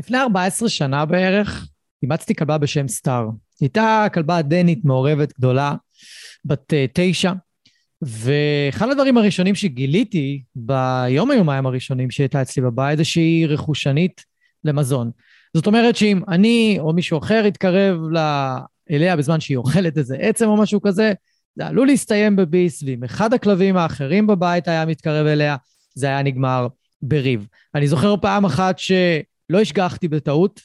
לפני 14 שנה בערך, אימצתי כלבה בשם סטאר. הייתה כלבה דנית מעורבת גדולה, בת uh, תשע, ואחד הדברים הראשונים שגיליתי ביום היומיים הראשונים שהייתה אצלי בבית זה שהיא רכושנית למזון. זאת אומרת שאם אני או מישהו אחר יתקרב אליה בזמן שהיא אוכלת איזה עצם או משהו כזה, זה עלול להסתיים בביס, ואם אחד הכלבים האחרים בבית היה מתקרב אליה, זה היה נגמר בריב. אני זוכר פעם אחת שלא השגחתי בטעות,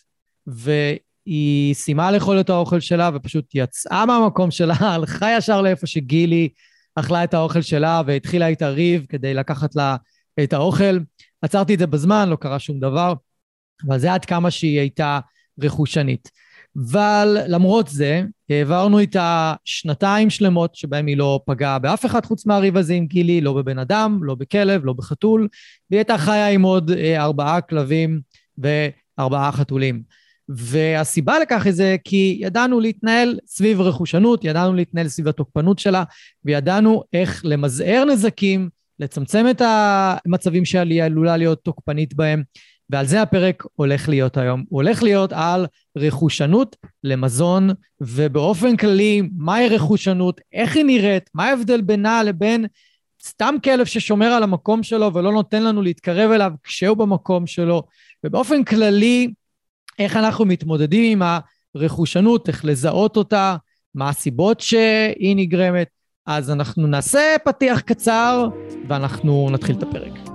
והיא סיימה לאכול את האוכל שלה ופשוט יצאה מהמקום שלה, הלכה ישר לאיפה שגילי אכלה את האוכל שלה והתחילה איתה ריב כדי לקחת לה את האוכל. עצרתי את זה בזמן, לא קרה שום דבר, אבל זה עד כמה שהיא הייתה רכושנית. אבל למרות זה, העברנו איתה שנתיים שלמות שבהן היא לא פגעה באף אחד חוץ מהריב הזה עם גילי, לא בבן אדם, לא בכלב, לא בחתול, והיא הייתה חיה עם עוד אה, ארבעה כלבים וארבעה חתולים. והסיבה לכך היא זה כי ידענו להתנהל סביב רכושנות, ידענו להתנהל סביב התוקפנות שלה, וידענו איך למזער נזקים, לצמצם את המצבים שהיא עלולה להיות תוקפנית בהם, ועל זה הפרק הולך להיות היום. הוא הולך להיות על רכושנות למזון, ובאופן כללי, מהי רכושנות, איך היא נראית, מה ההבדל בינה לבין סתם כלב ששומר על המקום שלו ולא נותן לנו להתקרב אליו כשהוא במקום שלו, ובאופן כללי, איך אנחנו מתמודדים עם הרכושנות, איך לזהות אותה, מה הסיבות שהיא נגרמת. אז אנחנו נעשה פתיח קצר ואנחנו נתחיל את הפרק.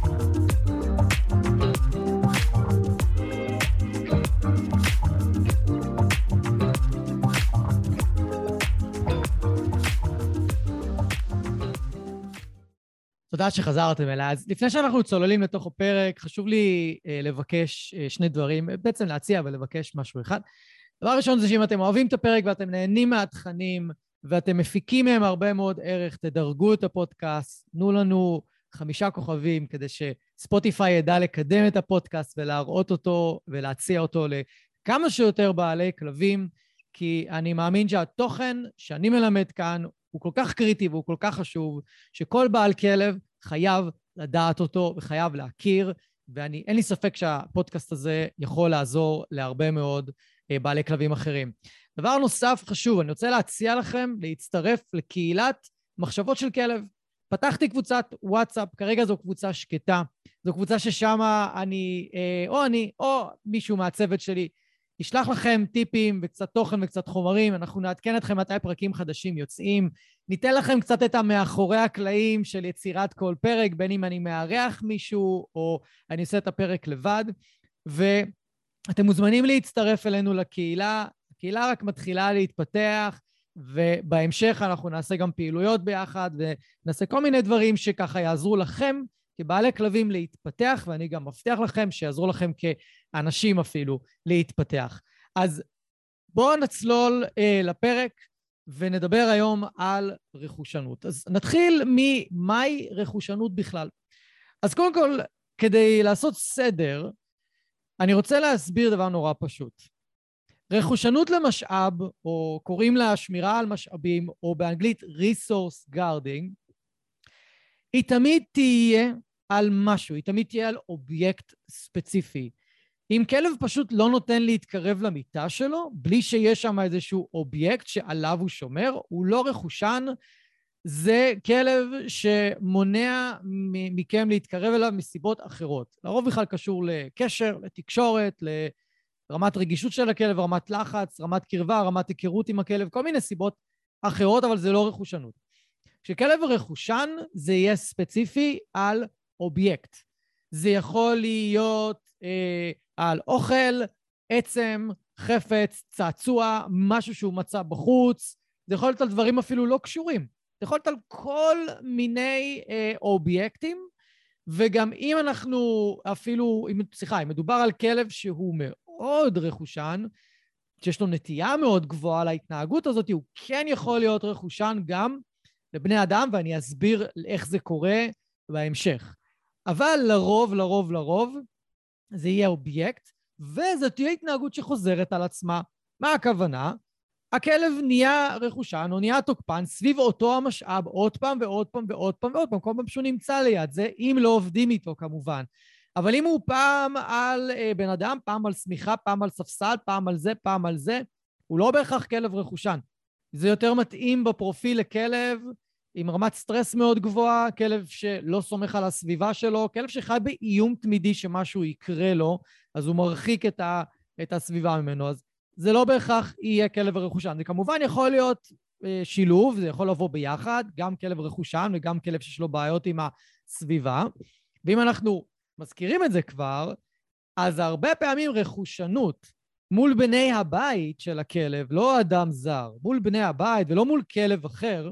תודה שחזרתם אליי. אז לפני שאנחנו צוללים לתוך הפרק, חשוב לי אה, לבקש אה, שני דברים, בעצם להציע ולבקש משהו אחד. דבר ראשון זה שאם אתם אוהבים את הפרק ואתם נהנים מהתכנים ואתם מפיקים מהם הרבה מאוד ערך, תדרגו את הפודקאסט, תנו לנו חמישה כוכבים כדי שספוטיפיי ידע לקדם את הפודקאסט ולהראות אותו ולהציע אותו לכמה שיותר בעלי כלבים, כי אני מאמין שהתוכן שאני מלמד כאן הוא כל כך קריטי והוא כל כך חשוב, שכל בעל כלב חייב לדעת אותו וחייב להכיר, ואין לי ספק שהפודקאסט הזה יכול לעזור להרבה מאוד אה, בעלי כלבים אחרים. דבר נוסף חשוב, אני רוצה להציע לכם להצטרף לקהילת מחשבות של כלב. פתחתי קבוצת וואטסאפ, כרגע זו קבוצה שקטה. זו קבוצה ששם אני, אה, או אני, או מישהו מהצוות שלי, נשלח לכם טיפים וקצת תוכן וקצת חומרים, אנחנו נעדכן אתכם מתי פרקים חדשים יוצאים, ניתן לכם קצת את המאחורי הקלעים של יצירת כל פרק, בין אם אני מארח מישהו או אני עושה את הפרק לבד, ואתם מוזמנים להצטרף אלינו לקהילה, הקהילה רק מתחילה להתפתח, ובהמשך אנחנו נעשה גם פעילויות ביחד ונעשה כל מיני דברים שככה יעזרו לכם כבעלי כלבים להתפתח, ואני גם מבטיח לכם שיעזרו לכם כאנשים אפילו להתפתח. אז בואו נצלול אה, לפרק ונדבר היום על רכושנות. אז נתחיל ממהי רכושנות בכלל. אז קודם כל, כדי לעשות סדר, אני רוצה להסביר דבר נורא פשוט. רכושנות למשאב, או קוראים לה שמירה על משאבים, או באנגלית resource guarding, היא תמיד תהיה על משהו, היא תמיד תהיה על אובייקט ספציפי. אם כלב פשוט לא נותן להתקרב למיטה שלו, בלי שיש שם איזשהו אובייקט שעליו הוא שומר, הוא לא רכושן, זה כלב שמונע מכם להתקרב אליו מסיבות אחרות. לרוב בכלל קשור לקשר, לתקשורת, לרמת רגישות של הכלב, רמת לחץ, רמת קרבה, רמת היכרות עם הכלב, כל מיני סיבות אחרות, אבל זה לא רכושנות. כשכלב רכושן, זה יהיה ספציפי על אובייקט. זה יכול להיות אה, על אוכל, עצם, חפץ, צעצוע, משהו שהוא מצא בחוץ, זה יכול להיות על דברים אפילו לא קשורים. זה יכול להיות על כל מיני אה, אובייקטים, וגם אם אנחנו אפילו, אם, סליחה, אם מדובר על כלב שהוא מאוד רכושן, שיש לו נטייה מאוד גבוהה להתנהגות הזאת, הוא כן יכול להיות רכושן גם לבני אדם, ואני אסביר איך זה קורה בהמשך. אבל לרוב, לרוב, לרוב, זה יהיה אובייקט, וזו תהיה התנהגות שחוזרת על עצמה. מה הכוונה? הכלב נהיה רכושן או נהיה תוקפן סביב אותו המשאב עוד פעם ועוד פעם ועוד פעם ועוד פעם, כל פעם שהוא נמצא ליד זה, אם לא עובדים איתו כמובן. אבל אם הוא פעם על אה, בן אדם, פעם על שמיכה, פעם על ספסל, פעם על זה, פעם על זה, הוא לא בהכרח כלב רכושן. זה יותר מתאים בפרופיל לכלב עם רמת סטרס מאוד גבוהה, כלב שלא סומך על הסביבה שלו, כלב שחי באיום תמידי שמשהו יקרה לו, אז הוא מרחיק את, ה, את הסביבה ממנו. אז זה לא בהכרח יהיה כלב רכושן. זה כמובן יכול להיות אה, שילוב, זה יכול לבוא ביחד, גם כלב רכושן וגם כלב שיש לו בעיות עם הסביבה. ואם אנחנו מזכירים את זה כבר, אז הרבה פעמים רכושנות מול בני הבית של הכלב, לא אדם זר, מול בני הבית ולא מול כלב אחר,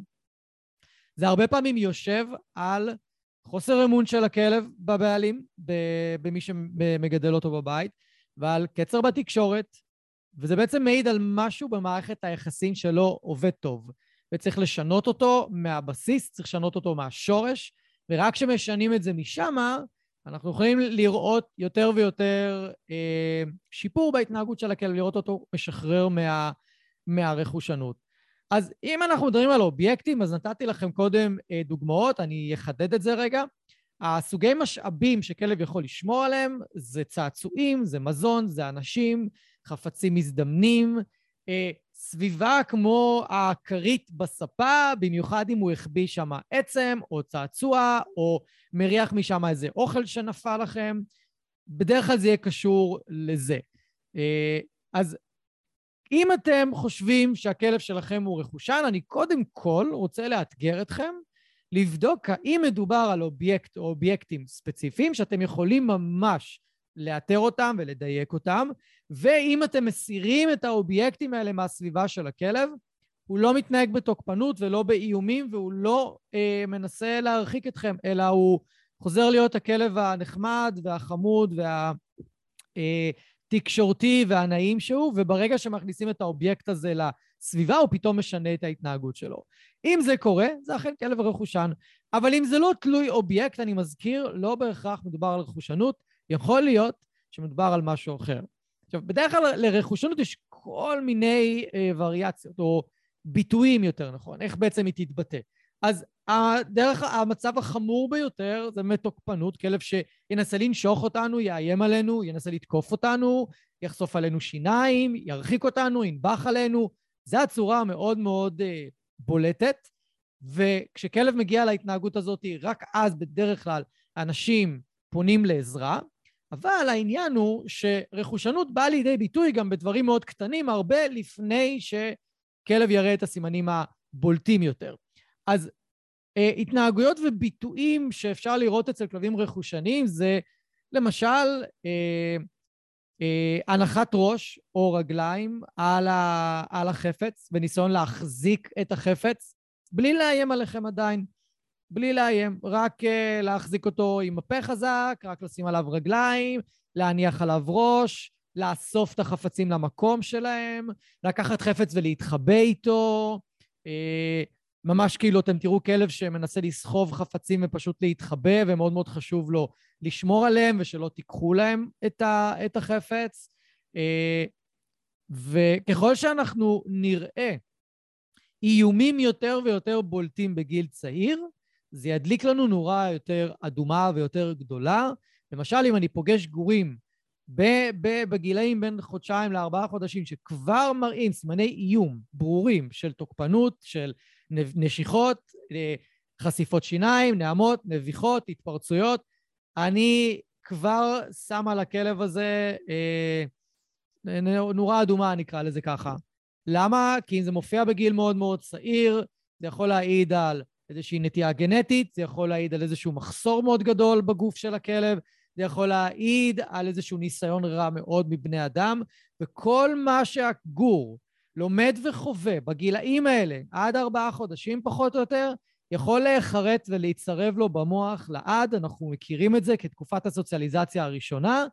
זה הרבה פעמים יושב על חוסר אמון של הכלב בבעלים, במי שמגדל אותו בבית, ועל קצר בתקשורת, וזה בעצם מעיד על משהו במערכת היחסים שלו עובד טוב. וצריך לשנות אותו מהבסיס, צריך לשנות אותו מהשורש, ורק כשמשנים את זה משם, אנחנו יכולים לראות יותר ויותר אה, שיפור בהתנהגות של הכלב, לראות אותו משחרר מה, מהרכושנות. אז אם אנחנו מדברים על אובייקטים, אז נתתי לכם קודם אה, דוגמאות, אני אחדד את זה רגע. הסוגי משאבים שכלב יכול לשמור עליהם זה צעצועים, זה מזון, זה אנשים, חפצים מזדמנים, אה, סביבה כמו הכרית בספה, במיוחד אם הוא החביא שם עצם או צעצוע, או מריח משם איזה אוכל שנפל לכם, בדרך כלל זה יהיה קשור לזה. אה, אז אם אתם חושבים שהכלב שלכם הוא רכושן, אני קודם כל רוצה לאתגר אתכם לבדוק האם מדובר על אובייקט או אובייקטים ספציפיים שאתם יכולים ממש לאתר אותם ולדייק אותם, ואם אתם מסירים את האובייקטים האלה מהסביבה של הכלב, הוא לא מתנהג בתוקפנות ולא באיומים, והוא לא אה, מנסה להרחיק אתכם, אלא הוא חוזר להיות הכלב הנחמד והחמוד והתקשורתי אה, והנעים שהוא, וברגע שמכניסים את האובייקט הזה לסביבה, הוא פתאום משנה את ההתנהגות שלו. אם זה קורה, זה אכן כלב רכושן. אבל אם זה לא תלוי אובייקט, אני מזכיר, לא בהכרח מדובר על רכושנות, יכול להיות שמדובר על משהו אחר. עכשיו, בדרך כלל לרכושנות יש כל מיני אה, וריאציות, או ביטויים יותר נכון, איך בעצם היא תתבטא. אז הדרך, המצב החמור ביותר זה באמת תוקפנות, כלב שינסה לנשוך אותנו, יאיים עלינו, ינסה לתקוף אותנו, יחשוף עלינו שיניים, ירחיק אותנו, ינבח עלינו. זו הצורה המאוד מאוד אה, בולטת, וכשכלב מגיע להתנהגות הזאת, רק אז בדרך כלל אנשים פונים לעזרה. אבל העניין הוא שרכושנות באה לידי ביטוי גם בדברים מאוד קטנים, הרבה לפני שכלב יראה את הסימנים הבולטים יותר. אז אה, התנהגויות וביטויים שאפשר לראות אצל כלבים רכושניים זה למשל אה, אה, הנחת ראש או רגליים על, ה, על החפץ, בניסיון להחזיק את החפץ, בלי לאיים עליכם עדיין. בלי לאיים, רק uh, להחזיק אותו עם הפה חזק, רק לשים עליו רגליים, להניח עליו ראש, לאסוף את החפצים למקום שלהם, לקחת חפץ ולהתחבא איתו. Uh, ממש כאילו אתם תראו כלב שמנסה לסחוב חפצים ופשוט להתחבא, ומאוד מאוד חשוב לו לשמור עליהם ושלא תיקחו להם את, ה, את החפץ. Uh, וככל שאנחנו נראה איומים יותר ויותר בולטים בגיל צעיר, זה ידליק לנו נורה יותר אדומה ויותר גדולה. למשל, אם אני פוגש גורים בגילאים בין חודשיים לארבעה חודשים, שכבר מראים סימני איום ברורים של תוקפנות, של נשיכות, אה, חשיפות שיניים, נעמות, נביחות, התפרצויות, אני כבר שם על הכלב הזה אה, נורה אדומה, נקרא לזה ככה. למה? כי אם זה מופיע בגיל מאוד מאוד צעיר, זה יכול להעיד על איזושהי נטייה גנטית, זה יכול להעיד על איזשהו מחסור מאוד גדול בגוף של הכלב, זה יכול להעיד על איזשהו ניסיון רע מאוד מבני אדם, וכל מה שהגור לומד וחווה בגילאים האלה, עד ארבעה חודשים פחות או יותר, יכול להיחרט ולהצטרב לו במוח לעד. אנחנו מכירים את זה כתקופת הסוציאליזציה הראשונה,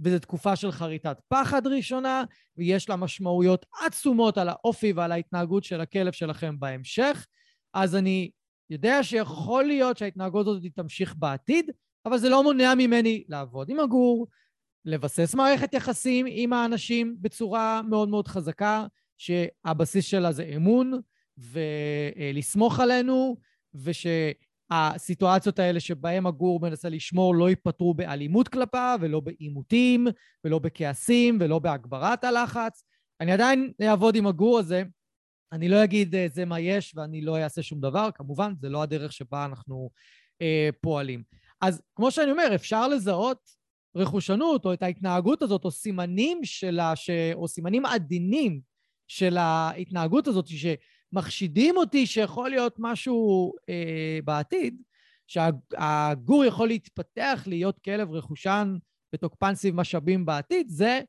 וזו תקופה של חריטת פחד ראשונה, ויש לה משמעויות עצומות על האופי ועל ההתנהגות של הכלב שלכם בהמשך. אז אני יודע שיכול להיות שההתנהגות הזאת תמשיך בעתיד, אבל זה לא מונע ממני לעבוד עם הגור, לבסס מערכת יחסים עם האנשים בצורה מאוד מאוד חזקה, שהבסיס שלה זה אמון, ולסמוך עלינו, ושהסיטואציות האלה שבהם הגור מנסה לשמור לא ייפתרו באלימות כלפיו, ולא בעימותים, ולא בכעסים, ולא בהגברת הלחץ. אני עדיין אעבוד עם הגור הזה. אני לא אגיד אה, זה מה יש ואני לא אעשה שום דבר, כמובן, זה לא הדרך שבה אנחנו אה, פועלים. אז כמו שאני אומר, אפשר לזהות רכושנות או את ההתנהגות הזאת, או סימנים שלה, ש... או סימנים עדינים של ההתנהגות הזאת, שמחשידים אותי שיכול להיות משהו אה, בעתיד, שהגור יכול להתפתח להיות כלב רכושן ותוקפן סביב משאבים בעתיד, זה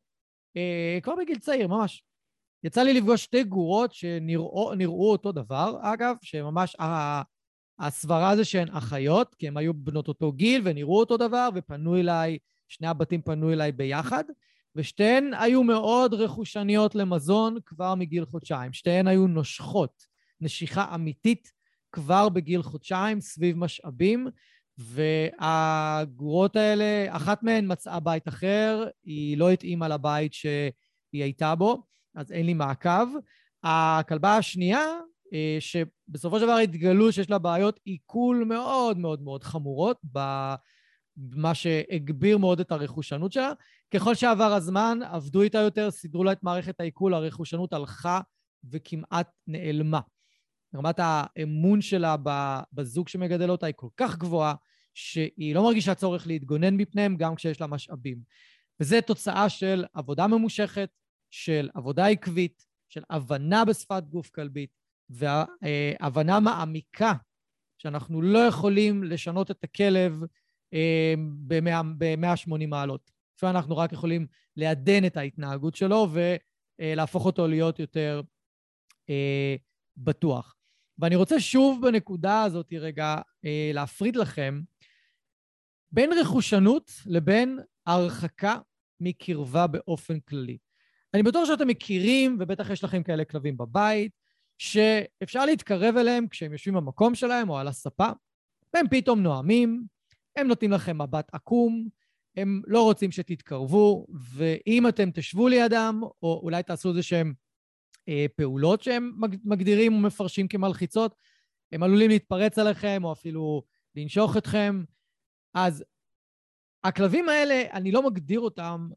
אה, כבר בגיל צעיר, ממש. יצא לי לפגוש שתי גורות שנראו אותו דבר, אגב, שממש הסברה זה שהן אחיות, כי הן היו בנות אותו גיל ונראו אותו דבר, ופנו אליי, שני הבתים פנו אליי ביחד, ושתיהן היו מאוד רכושניות למזון כבר מגיל חודשיים. שתיהן היו נושכות, נשיכה אמיתית כבר בגיל חודשיים סביב משאבים, והגורות האלה, אחת מהן מצאה בית אחר, היא לא התאימה לבית שהיא הייתה בו, אז אין לי מעקב. הכלבה השנייה, אה, שבסופו של דבר התגלו שיש לה בעיות עיכול מאוד מאוד מאוד חמורות, במה שהגביר מאוד את הרכושנות שלה. ככל שעבר הזמן, עבדו איתה יותר, סידרו לה את מערכת העיכול, הרכושנות הלכה וכמעט נעלמה. רמת האמון שלה בזוג שמגדל אותה היא כל כך גבוהה, שהיא לא מרגישה צורך להתגונן מפניהם גם כשיש לה משאבים. וזה תוצאה של עבודה ממושכת, של עבודה עקבית, של הבנה בשפת גוף כלבית, והבנה מעמיקה שאנחנו לא יכולים לשנות את הכלב אה, ב-180 מעלות. לפעמים אנחנו רק יכולים לעדן את ההתנהגות שלו ולהפוך אותו להיות יותר אה, בטוח. ואני רוצה שוב בנקודה הזאת רגע אה, להפריד לכם בין רכושנות לבין הרחקה מקרבה באופן כללי. אני בטוח שאתם מכירים, ובטח יש לכם כאלה כלבים בבית, שאפשר להתקרב אליהם כשהם יושבים במקום שלהם או על הספה, והם פתאום נואמים, הם נותנים לכם מבט עקום, הם לא רוצים שתתקרבו, ואם אתם תשבו לידם, או אולי תעשו איזה שהם אה, פעולות שהם מגדירים ומפרשים כמלחיצות, הם עלולים להתפרץ עליכם או אפילו לנשוך אתכם. אז הכלבים האלה, אני לא מגדיר אותם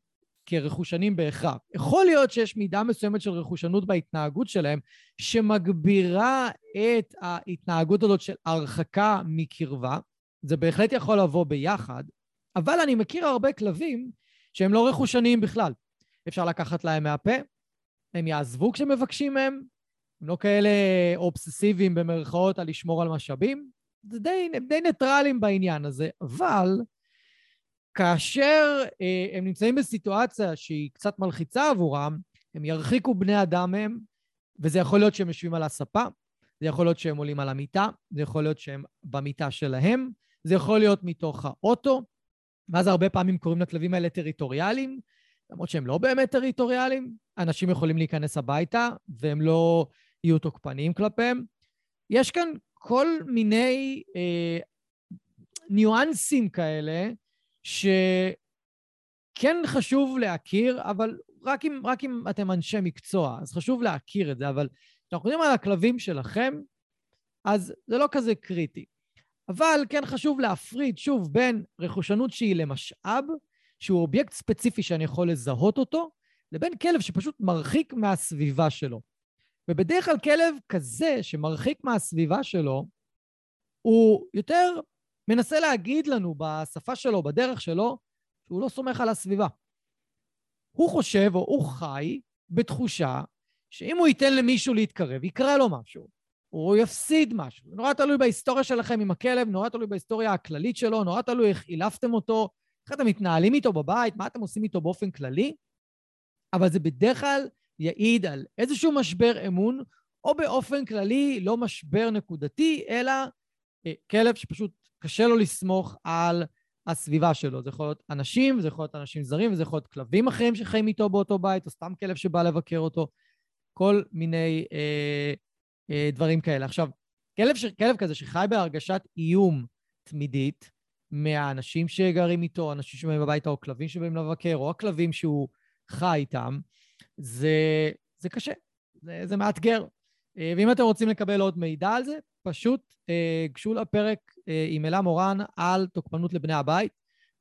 כרכושנים בהכרח. יכול להיות שיש מידה מסוימת של רכושנות בהתנהגות שלהם, שמגבירה את ההתנהגות הזאת של הרחקה מקרבה. זה בהחלט יכול לבוא ביחד, אבל אני מכיר הרבה כלבים שהם לא רכושניים בכלל. אפשר לקחת להם מהפה, הם יעזבו כשמבקשים מהם, הם לא כאלה אובססיביים במרכאות על לשמור על משאבים. זה די, הם די ניטרלים בעניין הזה, אבל כאשר אה, הם נמצאים בסיטואציה שהיא קצת מלחיצה עבורם, הם ירחיקו בני אדם מהם, וזה יכול להיות שהם יושבים על הספה, זה יכול להיות שהם עולים על המיטה, זה יכול להיות שהם במיטה שלהם, זה יכול להיות מתוך האוטו, ואז הרבה פעמים קוראים לכלבים האלה טריטוריאליים, למרות שהם לא באמת טריטוריאליים, אנשים יכולים להיכנס הביתה והם לא יהיו תוקפניים כלפיהם. יש כאן כל מיני אה, ניואנסים כאלה, שכן חשוב להכיר, אבל רק אם, רק אם אתם אנשי מקצוע, אז חשוב להכיר את זה, אבל כשאנחנו יודעים על הכלבים שלכם, אז זה לא כזה קריטי. אבל כן חשוב להפריד, שוב, בין רכושנות שהיא למשאב, שהוא אובייקט ספציפי שאני יכול לזהות אותו, לבין כלב שפשוט מרחיק מהסביבה שלו. ובדרך כלל כלב כזה שמרחיק מהסביבה שלו, הוא יותר מנסה להגיד לנו בשפה שלו, בדרך שלו, שהוא לא סומך על הסביבה. הוא חושב, או הוא חי, בתחושה שאם הוא ייתן למישהו להתקרב, יקרה לו משהו. הוא יפסיד משהו. נורא תלוי בהיסטוריה שלכם עם הכלב, נורא תלוי בהיסטוריה הכללית שלו, נורא תלוי איך אילפתם אותו, איך אתם מתנהלים איתו בבית, מה אתם עושים איתו באופן כללי, אבל זה בדרך כלל יעיד על איזשהו משבר אמון, או באופן כללי, לא משבר נקודתי, אלא אה, כלב שפשוט קשה לו לסמוך על הסביבה שלו. זה יכול להיות אנשים, זה יכול להיות אנשים זרים, וזה יכול להיות כלבים אחרים שחיים איתו באותו בית, או סתם כלב שבא לבקר אותו, כל מיני אה, דברים כאלה. עכשיו, כלב, ש... כלב כזה שחי בהרגשת איום תמידית מהאנשים שגרים איתו, אנשים שבאים הביתה, או כלבים שבאים לבקר, או הכלבים שהוא חי איתם, זה, זה קשה, זה, זה מאתגר. אה, ואם אתם רוצים לקבל עוד מידע על זה, פשוט אה, גשו לפרק אה, עם אלה מורן על תוקפנות לבני הבית.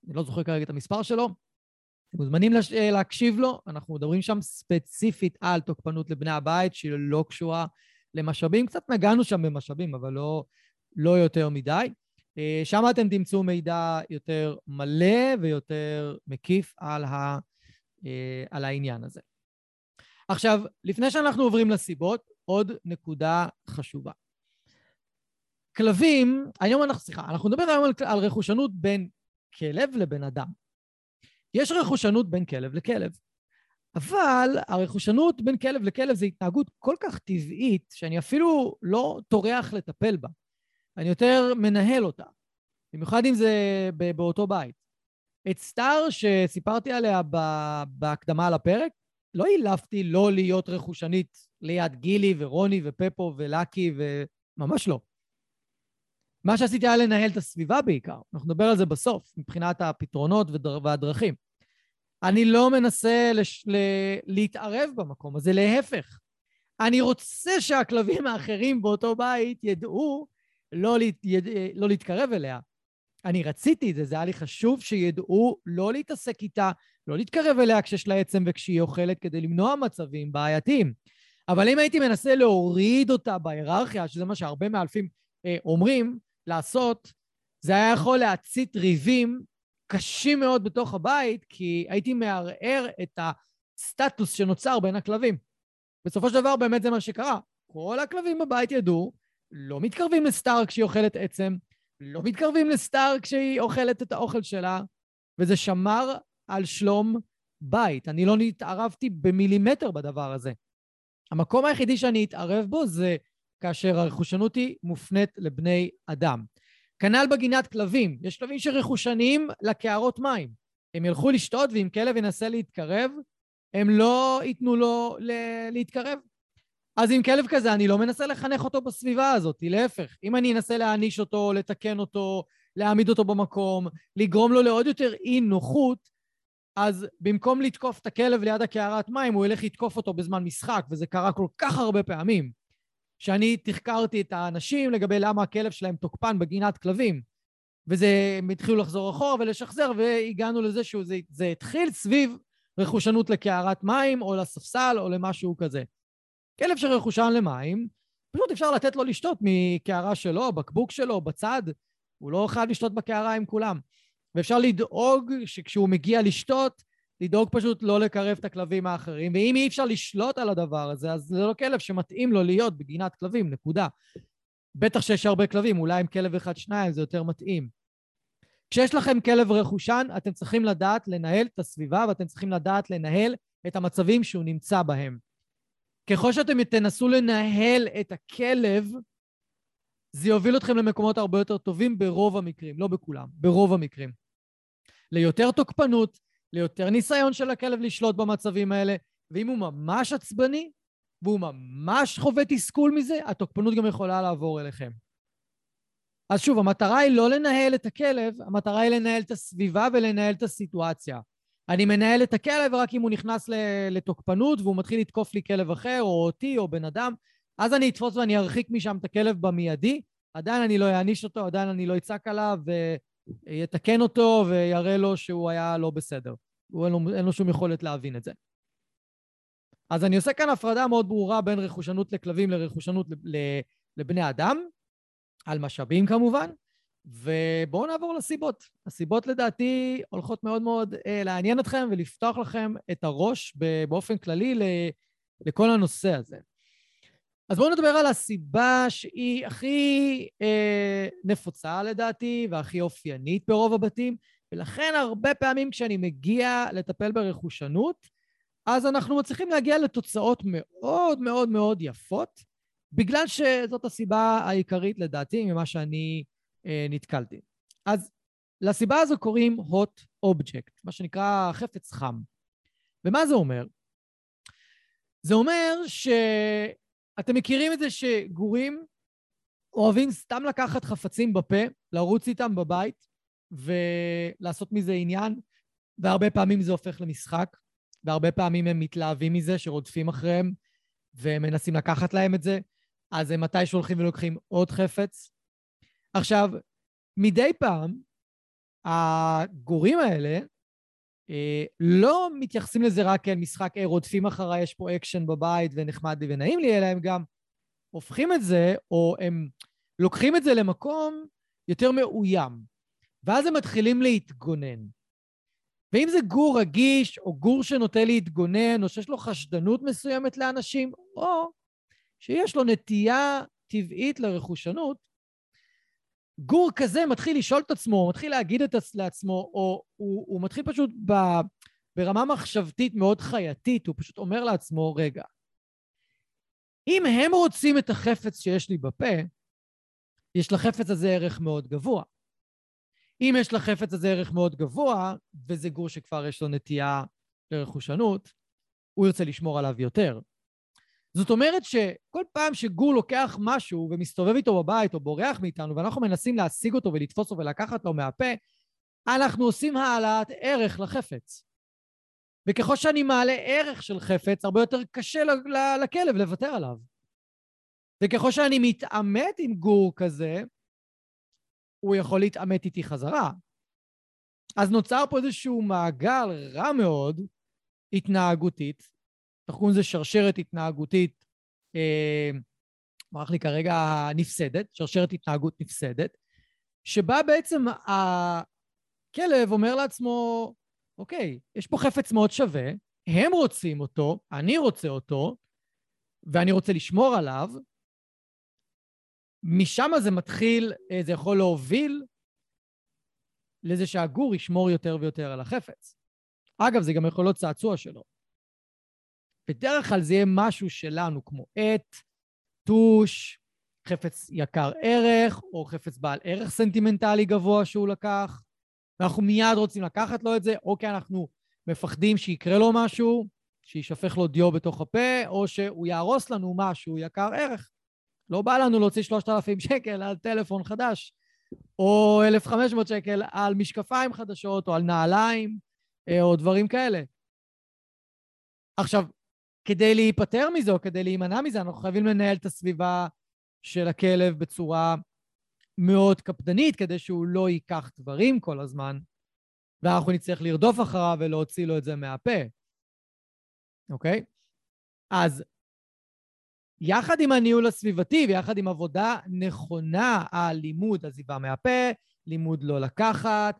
אני לא זוכר כרגע את המספר שלו. אתם מוזמנים לש... להקשיב לו, אנחנו מדברים שם ספציפית על תוקפנות לבני הבית, שהיא לא קשורה למשאבים. קצת נגענו שם במשאבים, אבל לא, לא יותר מדי. שם אתם תמצאו מידע יותר מלא ויותר מקיף על, ה, על העניין הזה. עכשיו, לפני שאנחנו עוברים לסיבות, עוד נקודה חשובה. כלבים, היום אנחנו, סליחה, אנחנו נדבר היום על, על רכושנות בין כלב לבן אדם. יש רכושנות בין כלב לכלב, אבל הרכושנות בין כלב לכלב זה התנהגות כל כך טבעית, שאני אפילו לא טורח לטפל בה. אני יותר מנהל אותה, במיוחד אם זה באותו בית. את סטאר שסיפרתי עליה בהקדמה לפרק, לא אילפתי לא להיות רכושנית ליד גילי ורוני ופפו ולאקי וממש לא. מה שעשיתי היה לנהל את הסביבה בעיקר. אנחנו נדבר על זה בסוף, מבחינת הפתרונות והדרכים. אני לא מנסה לש... ל... להתערב במקום הזה, להפך. אני רוצה שהכלבים האחרים באותו בית ידעו לא, להת... יד... לא להתקרב אליה. אני רציתי את זה, זה היה לי חשוב שידעו לא להתעסק איתה, לא להתקרב אליה כשיש לה עצם וכשהיא אוכלת, כדי למנוע מצבים בעייתיים. אבל אם הייתי מנסה להוריד אותה בהיררכיה, שזה מה שהרבה מאלפים אה, אומרים לעשות, זה היה יכול להצית ריבים קשים מאוד בתוך הבית, כי הייתי מערער את הסטטוס שנוצר בין הכלבים. בסופו של דבר באמת זה מה שקרה. כל הכלבים בבית ידעו, לא מתקרבים לסטאר כשהיא אוכלת עצם, לא מתקרבים לסטאר כשהיא אוכלת את האוכל שלה, וזה שמר על שלום בית. אני לא התערבתי במילימטר בדבר הזה. המקום היחידי שאני אתערב בו זה כאשר הרכושנות היא מופנית לבני אדם. כנ"ל בגינת כלבים. יש כלבים שרכושניים לקערות מים. הם ילכו לשתות, ואם כלב ינסה להתקרב, הם לא ייתנו לו להתקרב. אז עם כלב כזה, אני לא מנסה לחנך אותו בסביבה הזאת, להפך. אם אני אנסה להעניש אותו, לתקן אותו, להעמיד אותו במקום, לגרום לו לעוד יותר אי נוחות, אז במקום לתקוף את הכלב ליד הקערת מים, הוא ילך לתקוף אותו בזמן משחק, וזה קרה כל כך הרבה פעמים, שאני תחקרתי את האנשים לגבי למה הכלב שלהם תוקפן בגינת כלבים. וזה, הם התחילו לחזור אחורה ולשחזר, והגענו לזה שזה התחיל סביב רכושנות לקערת מים, או לספסל, או למשהו כזה. כלב שרכושן למים, פשוט אפשר לתת לו לשתות מקערה שלו, בקבוק שלו, בצד. הוא לא חייב לשתות בקערה עם כולם. ואפשר לדאוג שכשהוא מגיע לשתות, לדאוג פשוט לא לקרב את הכלבים האחרים. ואם אי אפשר לשלוט על הדבר הזה, אז זה לא כלב שמתאים לו להיות בגינת כלבים, נקודה. בטח שיש הרבה כלבים, אולי עם כלב אחד, שניים, זה יותר מתאים. כשיש לכם כלב רכושן, אתם צריכים לדעת לנהל את הסביבה ואתם צריכים לדעת לנהל את המצבים שהוא נמצא בהם. ככל שאתם תנסו לנהל את הכלב, זה יוביל אתכם למקומות הרבה יותר טובים ברוב המקרים, לא בכולם, ברוב המקרים. ליותר תוקפנות, ליותר ניסיון של הכלב לשלוט במצבים האלה, ואם הוא ממש עצבני, והוא ממש חווה תסכול מזה, התוקפנות גם יכולה לעבור אליכם. אז שוב, המטרה היא לא לנהל את הכלב, המטרה היא לנהל את הסביבה ולנהל את הסיטואציה. אני מנהל את הכלב רק אם הוא נכנס לתוקפנות והוא מתחיל לתקוף לי כלב אחר, או אותי, או בן אדם, אז אני אתפוס ואני ארחיק משם את הכלב במיידי. עדיין אני לא אעניש אותו, עדיין אני לא אצעק עליו, ויתקן אותו ויראה לו שהוא היה לא בסדר. הוא אין לו, אין לו שום יכולת להבין את זה. אז אני עושה כאן הפרדה מאוד ברורה בין רכושנות לכלבים לרכושנות לבני אדם, על משאבים כמובן, ובואו נעבור לסיבות. הסיבות לדעתי הולכות מאוד מאוד אה, לעניין אתכם ולפתוח לכם את הראש באופן כללי לכל הנושא הזה. אז בואו נדבר על הסיבה שהיא הכי אה, נפוצה לדעתי והכי אופיינית ברוב הבתים, ולכן הרבה פעמים כשאני מגיע לטפל ברכושנות, אז אנחנו מצליחים להגיע לתוצאות מאוד מאוד מאוד יפות, בגלל שזאת הסיבה העיקרית לדעתי ממה שאני אה, נתקלתי. אז לסיבה הזו קוראים hot object, מה שנקרא חפץ חם. ומה זה אומר? זה אומר שאתם מכירים את זה שגורים אוהבים סתם לקחת חפצים בפה, לרוץ איתם בבית ולעשות מזה עניין, והרבה פעמים זה הופך למשחק, והרבה פעמים הם מתלהבים מזה, שרודפים אחריהם ומנסים לקחת להם את זה, אז הם מתי שהולכים ולוקחים עוד חפץ. עכשיו, מדי פעם, הגורים האלה לא מתייחסים לזה רק כאל משחק, אה, רודפים אחריי, יש פה אקשן בבית ונחמד לי ונעים לי, אלא הם גם הופכים את זה, או הם לוקחים את זה למקום יותר מאוים, ואז הם מתחילים להתגונן. ואם זה גור רגיש, או גור שנוטה להתגונן, או שיש לו חשדנות מסוימת לאנשים, או שיש לו נטייה טבעית לרכושנות, גור כזה מתחיל לשאול את עצמו, מתחיל להגיד את לעצמו, או הוא, הוא מתחיל פשוט ב, ברמה מחשבתית מאוד חייתית, הוא פשוט אומר לעצמו, רגע, אם הם רוצים את החפץ שיש לי בפה, יש לחפץ הזה ערך מאוד גבוה. אם יש לחפץ הזה ערך מאוד גבוה, וזה גור שכבר יש לו נטייה לרכושנות, הוא ירצה לשמור עליו יותר. זאת אומרת שכל פעם שגור לוקח משהו ומסתובב איתו בבית או בורח מאיתנו, ואנחנו מנסים להשיג אותו ולתפוס אותו ולקחת לו מהפה, אנחנו עושים העלאת ערך לחפץ. וככל שאני מעלה ערך של חפץ, הרבה יותר קשה לכלב לוותר עליו. וככל שאני מתעמת עם גור כזה, הוא יכול להתעמת איתי חזרה. אז נוצר פה איזשהו מעגל רע מאוד, התנהגותית, אנחנו קוראים לזה שרשרת התנהגותית, אה, אמר לי כרגע נפסדת, שרשרת התנהגות נפסדת, שבה בעצם הכלב אומר לעצמו, אוקיי, יש פה חפץ מאוד שווה, הם רוצים אותו, אני רוצה אותו, ואני רוצה לשמור עליו, משם זה מתחיל, אה, זה יכול להוביל לזה שהגור ישמור יותר ויותר על החפץ. אגב, זה גם יכול להיות צעצוע שלו. בדרך כלל זה יהיה משהו שלנו, כמו עט, טוש, חפץ יקר ערך, או חפץ בעל ערך סנטימנטלי גבוה שהוא לקח, ואנחנו מיד רוצים לקחת לו את זה, או כי אנחנו מפחדים שיקרה לו משהו, שישפך לו דיו בתוך הפה, או שהוא יהרוס לנו משהו יקר ערך. לא בא לנו להוציא 3,000 שקל על טלפון חדש, או 1,500 שקל על משקפיים חדשות, או על נעליים, אה, או דברים כאלה. עכשיו, כדי להיפטר מזה, או כדי להימנע מזה, אנחנו חייבים לנהל את הסביבה של הכלב בצורה מאוד קפדנית, כדי שהוא לא ייקח דברים כל הזמן, ואנחנו נצטרך לרדוף אחריו ולהוציא לו את זה מהפה, אוקיי? אז יחד עם הניהול הסביבתי ויחד עם עבודה נכונה על לימוד עזיבה מהפה, לימוד לא לקחת,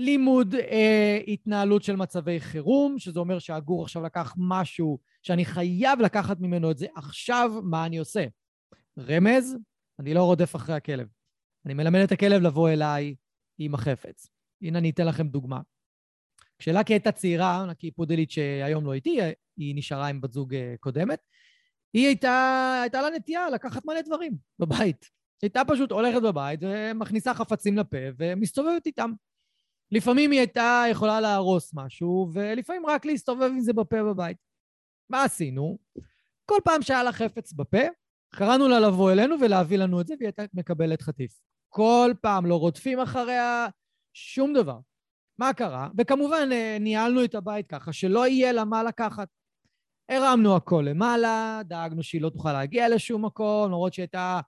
לימוד אה, התנהלות של מצבי חירום, שזה אומר שהגור עכשיו לקח משהו שאני חייב לקחת ממנו את זה עכשיו, מה אני עושה? רמז, אני לא רודף אחרי הכלב. אני מלמד את הכלב לבוא אליי עם החפץ. הנה אני אתן לכם דוגמה. כשלקי הייתה צעירה, לקי פודלית שהיום לא איתי, היא נשארה עם בת זוג אה, קודמת, היא הייתה, הייתה לה נטייה לקחת מלא דברים בבית. הייתה פשוט הולכת בבית ומכניסה חפצים לפה ומסתובבת איתם. לפעמים היא הייתה יכולה להרוס משהו, ולפעמים רק להסתובב עם זה בפה בבית. מה עשינו? כל פעם שהיה לה חפץ בפה, קראנו לה לבוא אלינו ולהביא לנו את זה, והיא הייתה מקבלת חטיף. כל פעם לא רודפים אחריה, שום דבר. מה קרה? וכמובן אה, ניהלנו את הבית ככה, שלא יהיה לה מה לקחת. הרמנו הכל למעלה, דאגנו שהיא לא תוכל להגיע לשום מקום, למרות שהיא הייתה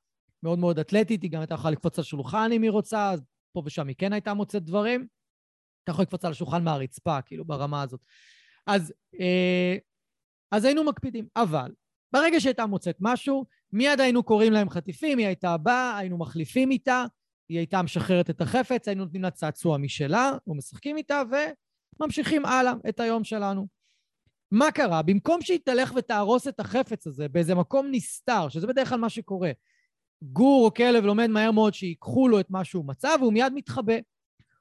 מאוד מאוד אתלטית, היא גם הייתה יכולה לקפוץ על שולחן אם היא רוצה, אז פה ושם היא כן הייתה מוצאת דברים. אתה יכול לקפוץ על השולחן מהרצפה, כאילו, ברמה הזאת. אז, אה, אז היינו מקפידים. אבל ברגע שהייתה מוצאת משהו, מיד היינו קוראים להם חטיפים, היא הייתה באה, היינו מחליפים איתה, היא הייתה משחררת את החפץ, היינו נותנים לה צעצוע משלה, ומשחקים איתה, וממשיכים הלאה את היום שלנו. מה קרה? במקום שהיא תלך ותהרוס את החפץ הזה באיזה מקום נסתר, שזה בדרך כלל מה שקורה, גור או כלב לומד מהר מאוד שיקחו לו את מה שהוא מצא, והוא מיד מתחבא.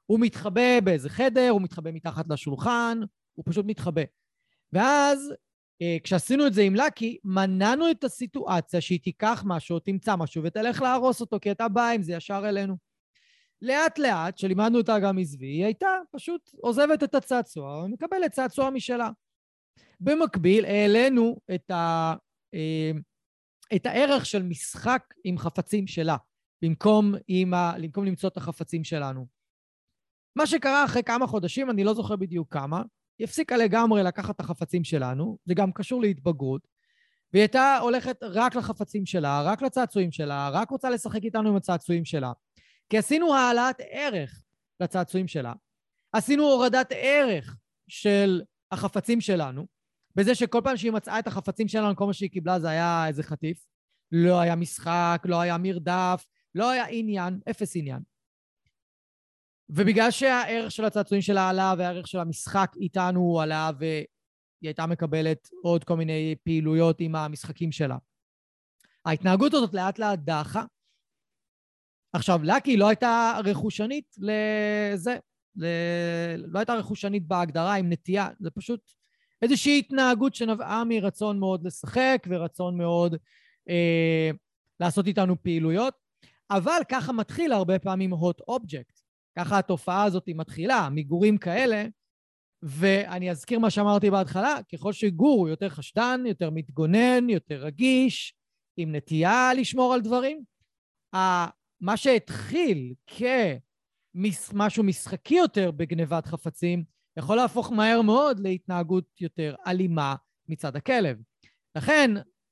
הוא מתחבא באיזה חדר, הוא מתחבא מתחת לשולחן, הוא פשוט מתחבא. ואז אה, כשעשינו את זה עם לקי, מנענו את הסיטואציה שהיא תיקח משהו, תמצא משהו ותלך להרוס אותו, כי הייתה באה עם זה ישר אלינו. לאט לאט, כשלימדנו אותה גם מזבי, היא הייתה פשוט עוזבת את הצעצוע ומקבלת צעצוע משלה. במקביל, העלינו את, ה, אה, את הערך של משחק עם חפצים שלה, במקום, ה, במקום למצוא את החפצים שלנו. מה שקרה אחרי כמה חודשים, אני לא זוכר בדיוק כמה, היא הפסיקה לגמרי לקחת את החפצים שלנו, זה גם קשור להתבגרות, והיא הייתה הולכת רק לחפצים שלה, רק לצעצועים שלה, רק רוצה לשחק איתנו עם הצעצועים שלה. כי עשינו העלאת ערך לצעצועים שלה, עשינו הורדת ערך של החפצים שלנו, בזה שכל פעם שהיא מצאה את החפצים שלנו, כל מה שהיא קיבלה זה היה איזה חטיף. לא היה משחק, לא היה מרדף, לא היה עניין, אפס עניין. ובגלל שהערך של הצעצועים שלה עלה והערך של המשחק איתנו עלה והיא הייתה מקבלת עוד כל מיני פעילויות עם המשחקים שלה. ההתנהגות הזאת לאט לאט דחה. עכשיו, לקי לא הייתה רכושנית לזה, ל... לא הייתה רכושנית בהגדרה עם נטייה, זה פשוט איזושהי התנהגות שנבעה מרצון מאוד לשחק ורצון מאוד אה, לעשות איתנו פעילויות, אבל ככה מתחיל הרבה פעמים הוט אובייקט. ככה התופעה הזאת מתחילה, מגורים כאלה, ואני אזכיר מה שאמרתי בהתחלה, ככל שגור הוא יותר חשדן, יותר מתגונן, יותר רגיש, עם נטייה לשמור על דברים, מה שהתחיל כמשהו משחקי יותר בגנבת חפצים, יכול להפוך מהר מאוד להתנהגות יותר אלימה מצד הכלב. לכן,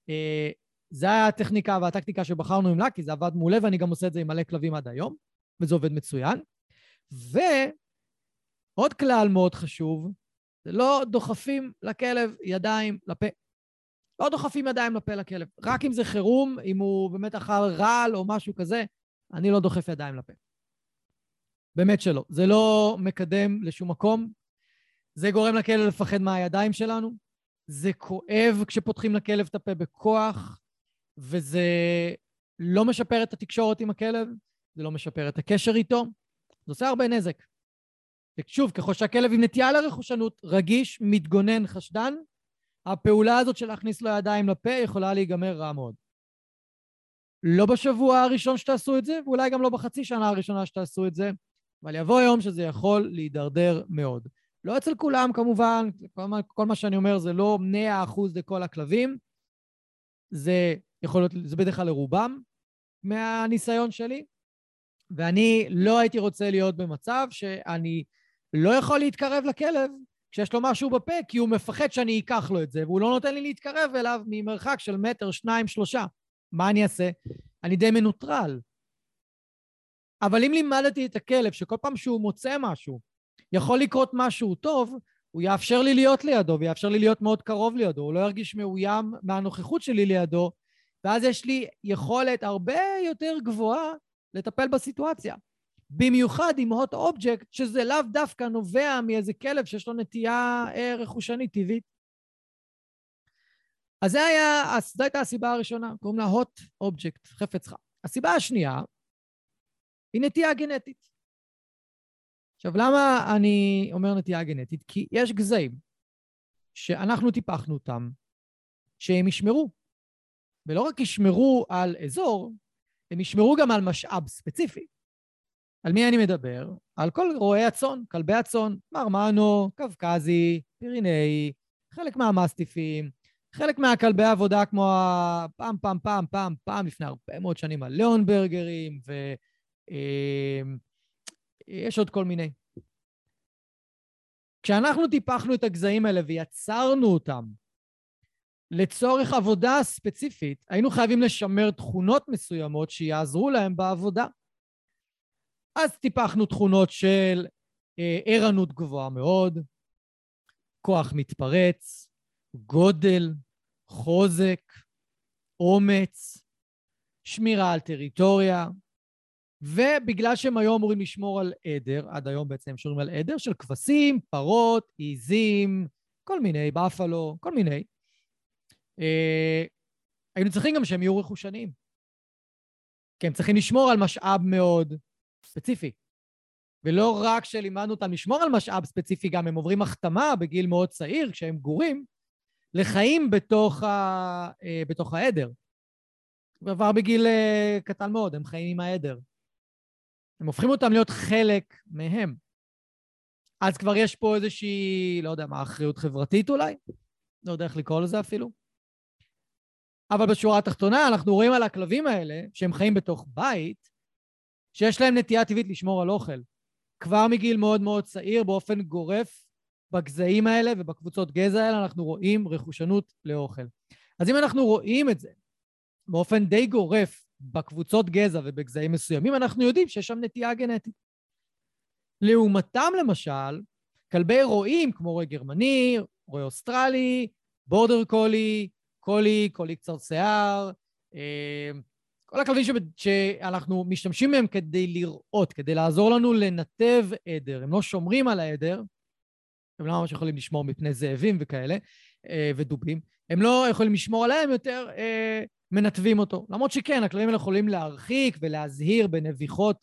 אה, זו הטכניקה והטקטיקה שבחרנו עם לקי, זה עבד מעולה ואני גם עושה את זה עם מלא כלבים עד היום, וזה עובד מצוין. ועוד כלל מאוד חשוב, זה לא דוחפים לכלב ידיים לפה. לא דוחפים ידיים לפה לכלב. רק אם זה חירום, אם הוא באמת אכל רעל או משהו כזה, אני לא דוחף ידיים לפה. באמת שלא. זה לא מקדם לשום מקום. זה גורם לכלב לפחד מהידיים שלנו. זה כואב כשפותחים לכלב את הפה בכוח, וזה לא משפר את התקשורת עם הכלב, זה לא משפר את הקשר איתו, זה עושה הרבה נזק. ושוב, ככל שהכלב עם נטייה לרכושנות, רגיש, מתגונן, חשדן, הפעולה הזאת של להכניס לו ידיים לפה יכולה להיגמר רע מאוד. לא בשבוע הראשון שתעשו את זה, ואולי גם לא בחצי שנה הראשונה שתעשו את זה, אבל יבוא יום שזה יכול להידרדר מאוד. לא אצל כולם כמובן, כל מה, כל מה שאני אומר זה לא 100% לכל הכלבים, זה יכול להיות, זה בדרך כלל לרובם מהניסיון שלי, ואני לא הייתי רוצה להיות במצב שאני לא יכול להתקרב לכלב כשיש לו משהו בפה, כי הוא מפחד שאני אקח לו את זה, והוא לא נותן לי להתקרב אליו ממרחק של מטר, שניים, שלושה. מה אני אעשה? אני די מנוטרל. אבל אם לימדתי את הכלב שכל פעם שהוא מוצא משהו, יכול לקרות משהו טוב, הוא יאפשר לי להיות לידו, ויאפשר לי להיות מאוד קרוב לידו, הוא לא ירגיש מאוים מהנוכחות שלי לידו, ואז יש לי יכולת הרבה יותר גבוהה לטפל בסיטואציה. במיוחד עם הוט אובייקט, שזה לאו דווקא נובע מאיזה כלב שיש לו נטייה אה, רכושנית טבעית. אז זו הייתה הסיבה הראשונה, קוראים לה הוט אובייקט, חפץ חם. הסיבה השנייה היא נטייה גנטית. עכשיו, למה אני אומר נטייה גנטית? כי יש גזעים שאנחנו טיפחנו אותם, שהם ישמרו. ולא רק ישמרו על אזור, הם ישמרו גם על משאב ספציפי. על מי אני מדבר? על כל רועי הצאן, כלבי הצאן, מרמנו, קווקזי, פירינאי, חלק מהמסטיפים, חלק מהכלבי עבודה כמו הפעם, פעם, פעם, פעם, פעם, לפני הרבה מאוד שנים, הליאונברגרים, ויש אה, עוד כל מיני. כשאנחנו טיפחנו את הגזעים האלה ויצרנו אותם לצורך עבודה ספציפית, היינו חייבים לשמר תכונות מסוימות שיעזרו להם בעבודה. אז טיפחנו תכונות של אה, ערנות גבוהה מאוד, כוח מתפרץ, גודל, חוזק, אומץ, שמירה על טריטוריה, ובגלל שהם היו אמורים לשמור על עדר, עד היום בעצם הם שומרים על עדר של כבשים, פרות, עיזים, כל מיני, בפלו, כל מיני, אה, היינו צריכים גם שהם יהיו רכושניים. כי הם צריכים לשמור על משאב מאוד ספציפי. ולא רק שלימדנו אותם לשמור על משאב ספציפי, גם הם עוברים החתמה בגיל מאוד צעיר, כשהם גורים, לחיים בתוך, ה... אה, בתוך העדר. כבר בגיל אה, קטן מאוד, הם חיים עם העדר. הם הופכים אותם להיות חלק מהם. אז כבר יש פה איזושהי, לא יודע מה, אחריות חברתית אולי? לא יודע איך לקרוא לזה אפילו. אבל בשורה התחתונה אנחנו רואים על הכלבים האלה, שהם חיים בתוך בית, שיש להם נטייה טבעית לשמור על אוכל. כבר מגיל מאוד מאוד צעיר, באופן גורף, בגזעים האלה ובקבוצות גזע האלה אנחנו רואים רכושנות לאוכל. אז אם אנחנו רואים את זה באופן די גורף בקבוצות גזע ובגזעים מסוימים, אנחנו יודעים שיש שם נטייה גנטית. לעומתם, למשל, כלבי רועים כמו רועה גרמני, רועה אוסטרלי, בורדר קולי, קולי, קולי קצר שיער, אה, כל הכלבים שאנחנו משתמשים מהם כדי לראות, כדי לעזור לנו לנתב עדר. הם לא שומרים על העדר, הם לא ממש יכולים לשמור מפני זאבים וכאלה, אה, ודובים. הם לא יכולים לשמור עליהם יותר, אה, מנתבים אותו. למרות שכן, הכלבים האלה יכולים להרחיק ולהזהיר בנביחות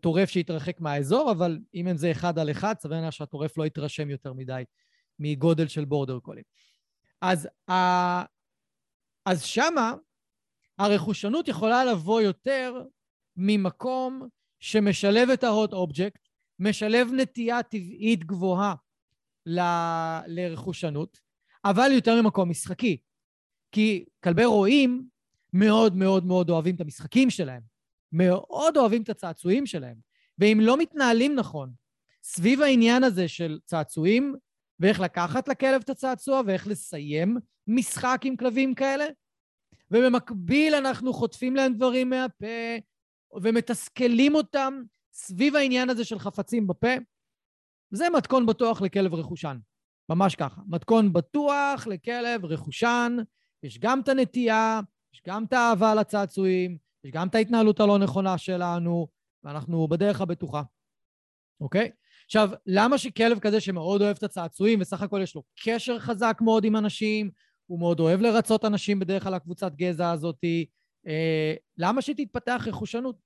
טורף שיתרחק מהאזור, אבל אם זה אחד על אחד, סביר להניח שהטורף לא יתרשם יותר מדי מגודל של בורדר קולים. אז, אז שמה הרכושנות יכולה לבוא יותר ממקום שמשלב את ההוט אובייקט, משלב נטייה טבעית גבוהה ל... לרכושנות, אבל יותר ממקום משחקי. כי כלבי רועים מאוד מאוד מאוד אוהבים את המשחקים שלהם, מאוד אוהבים את הצעצועים שלהם, ואם לא מתנהלים נכון סביב העניין הזה של צעצועים, ואיך לקחת לכלב את הצעצוע ואיך לסיים משחק עם כלבים כאלה, ובמקביל אנחנו חוטפים להם דברים מהפה ומתסכלים אותם סביב העניין הזה של חפצים בפה. זה מתכון בטוח לכלב רכושן. ממש ככה. מתכון בטוח לכלב רכושן. יש גם את הנטייה, יש גם את האהבה לצעצועים, יש גם את ההתנהלות הלא נכונה שלנו, ואנחנו בדרך הבטוחה, אוקיי? עכשיו, למה שכלב כזה שמאוד אוהב את הצעצועים, וסך הכל יש לו קשר חזק מאוד עם אנשים, הוא מאוד אוהב לרצות אנשים בדרך כלל הקבוצת גזע הזאתי. אה, למה שתתפתח רכושנות?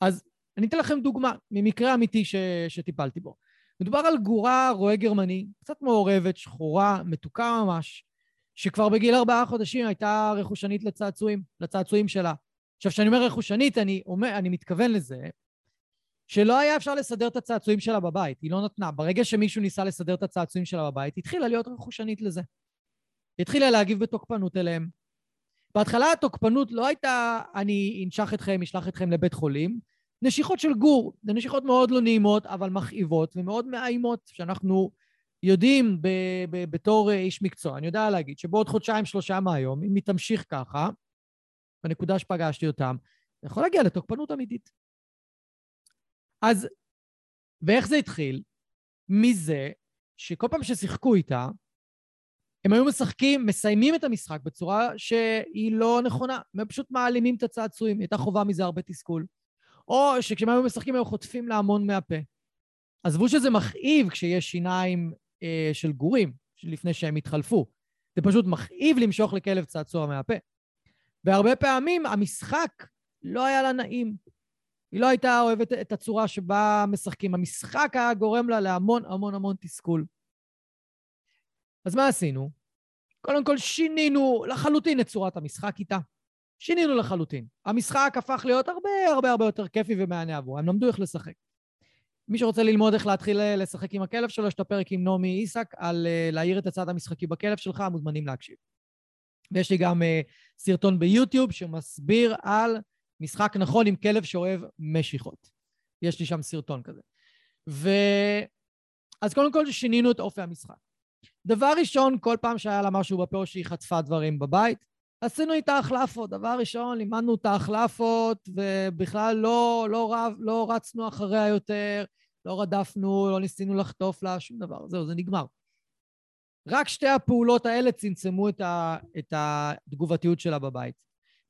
אז אני אתן לכם דוגמה ממקרה אמיתי ש, שטיפלתי בו. מדובר על גורה רועה גרמני, קצת מעורבת, שחורה, מתוקה ממש, שכבר בגיל ארבעה חודשים הייתה רכושנית לצעצועים, לצעצועים שלה. עכשיו, כשאני אומר רכושנית, אני, אומר, אני מתכוון לזה שלא היה אפשר לסדר את הצעצועים שלה בבית, היא לא נתנה. ברגע שמישהו ניסה לסדר את הצעצועים שלה בבית, התחילה להיות רכושנית לזה. התחילה להגיב בתוקפנות אליהם. בהתחלה התוקפנות לא הייתה אני אנשך אתכם, אשלח אתכם לבית חולים. נשיכות של גור, זה נשיכות מאוד לא נעימות, אבל מכאיבות ומאוד מאיימות, שאנחנו יודעים ב- ב- בתור איש מקצוע, אני יודע להגיד שבעוד חודשיים, שלושה מהיום, אם היא תמשיך ככה, בנקודה שפגשתי אותם, זה יכול להגיע לתוקפנות אמיתית. אז, ואיך זה התחיל? מזה שכל פעם ששיחקו איתה, הם היו משחקים, מסיימים את המשחק בצורה שהיא לא נכונה. הם פשוט מעלימים את הצעצועים, הייתה חובה מזה הרבה תסכול. או שכשהם היו משחקים היו חוטפים לה המון מהפה. עזבו שזה מכאיב כשיש שיניים אה, של גורים, לפני שהם התחלפו. זה פשוט מכאיב למשוך לכלב צעצוע מהפה. והרבה פעמים המשחק לא היה לה נעים. היא לא הייתה אוהבת את הצורה שבה משחקים. המשחק היה גורם לה להמון המון המון תסכול. אז מה עשינו? קודם כל שינינו לחלוטין את צורת המשחק איתה. שינינו לחלוטין. המשחק הפך להיות הרבה הרבה הרבה יותר כיפי ומהנה עבורה. הם למדו איך לשחק. מי שרוצה ללמוד איך להתחיל אה, לשחק עם הכלב שלו, יש את הפרק עם נעמי איסק על uh, להעיר את הצד המשחקי בכלב שלך, מוזמנים להקשיב. ויש לי גם uh, סרטון ביוטיוב שמסביר על משחק נכון עם כלב שאוהב משיכות. יש לי שם סרטון כזה. ו... אז קודם כל שינינו את אופי המשחק. דבר ראשון, כל פעם שהיה לה משהו בפה או שהיא חטפה דברים בבית, עשינו איתה החלפות. דבר ראשון, לימדנו את ההחלפות, ובכלל לא, לא, רב, לא רצנו אחריה יותר, לא רדפנו, לא ניסינו לחטוף לה, שום דבר. זהו, זה נגמר. רק שתי הפעולות האלה צמצמו את, ה, את התגובתיות שלה בבית.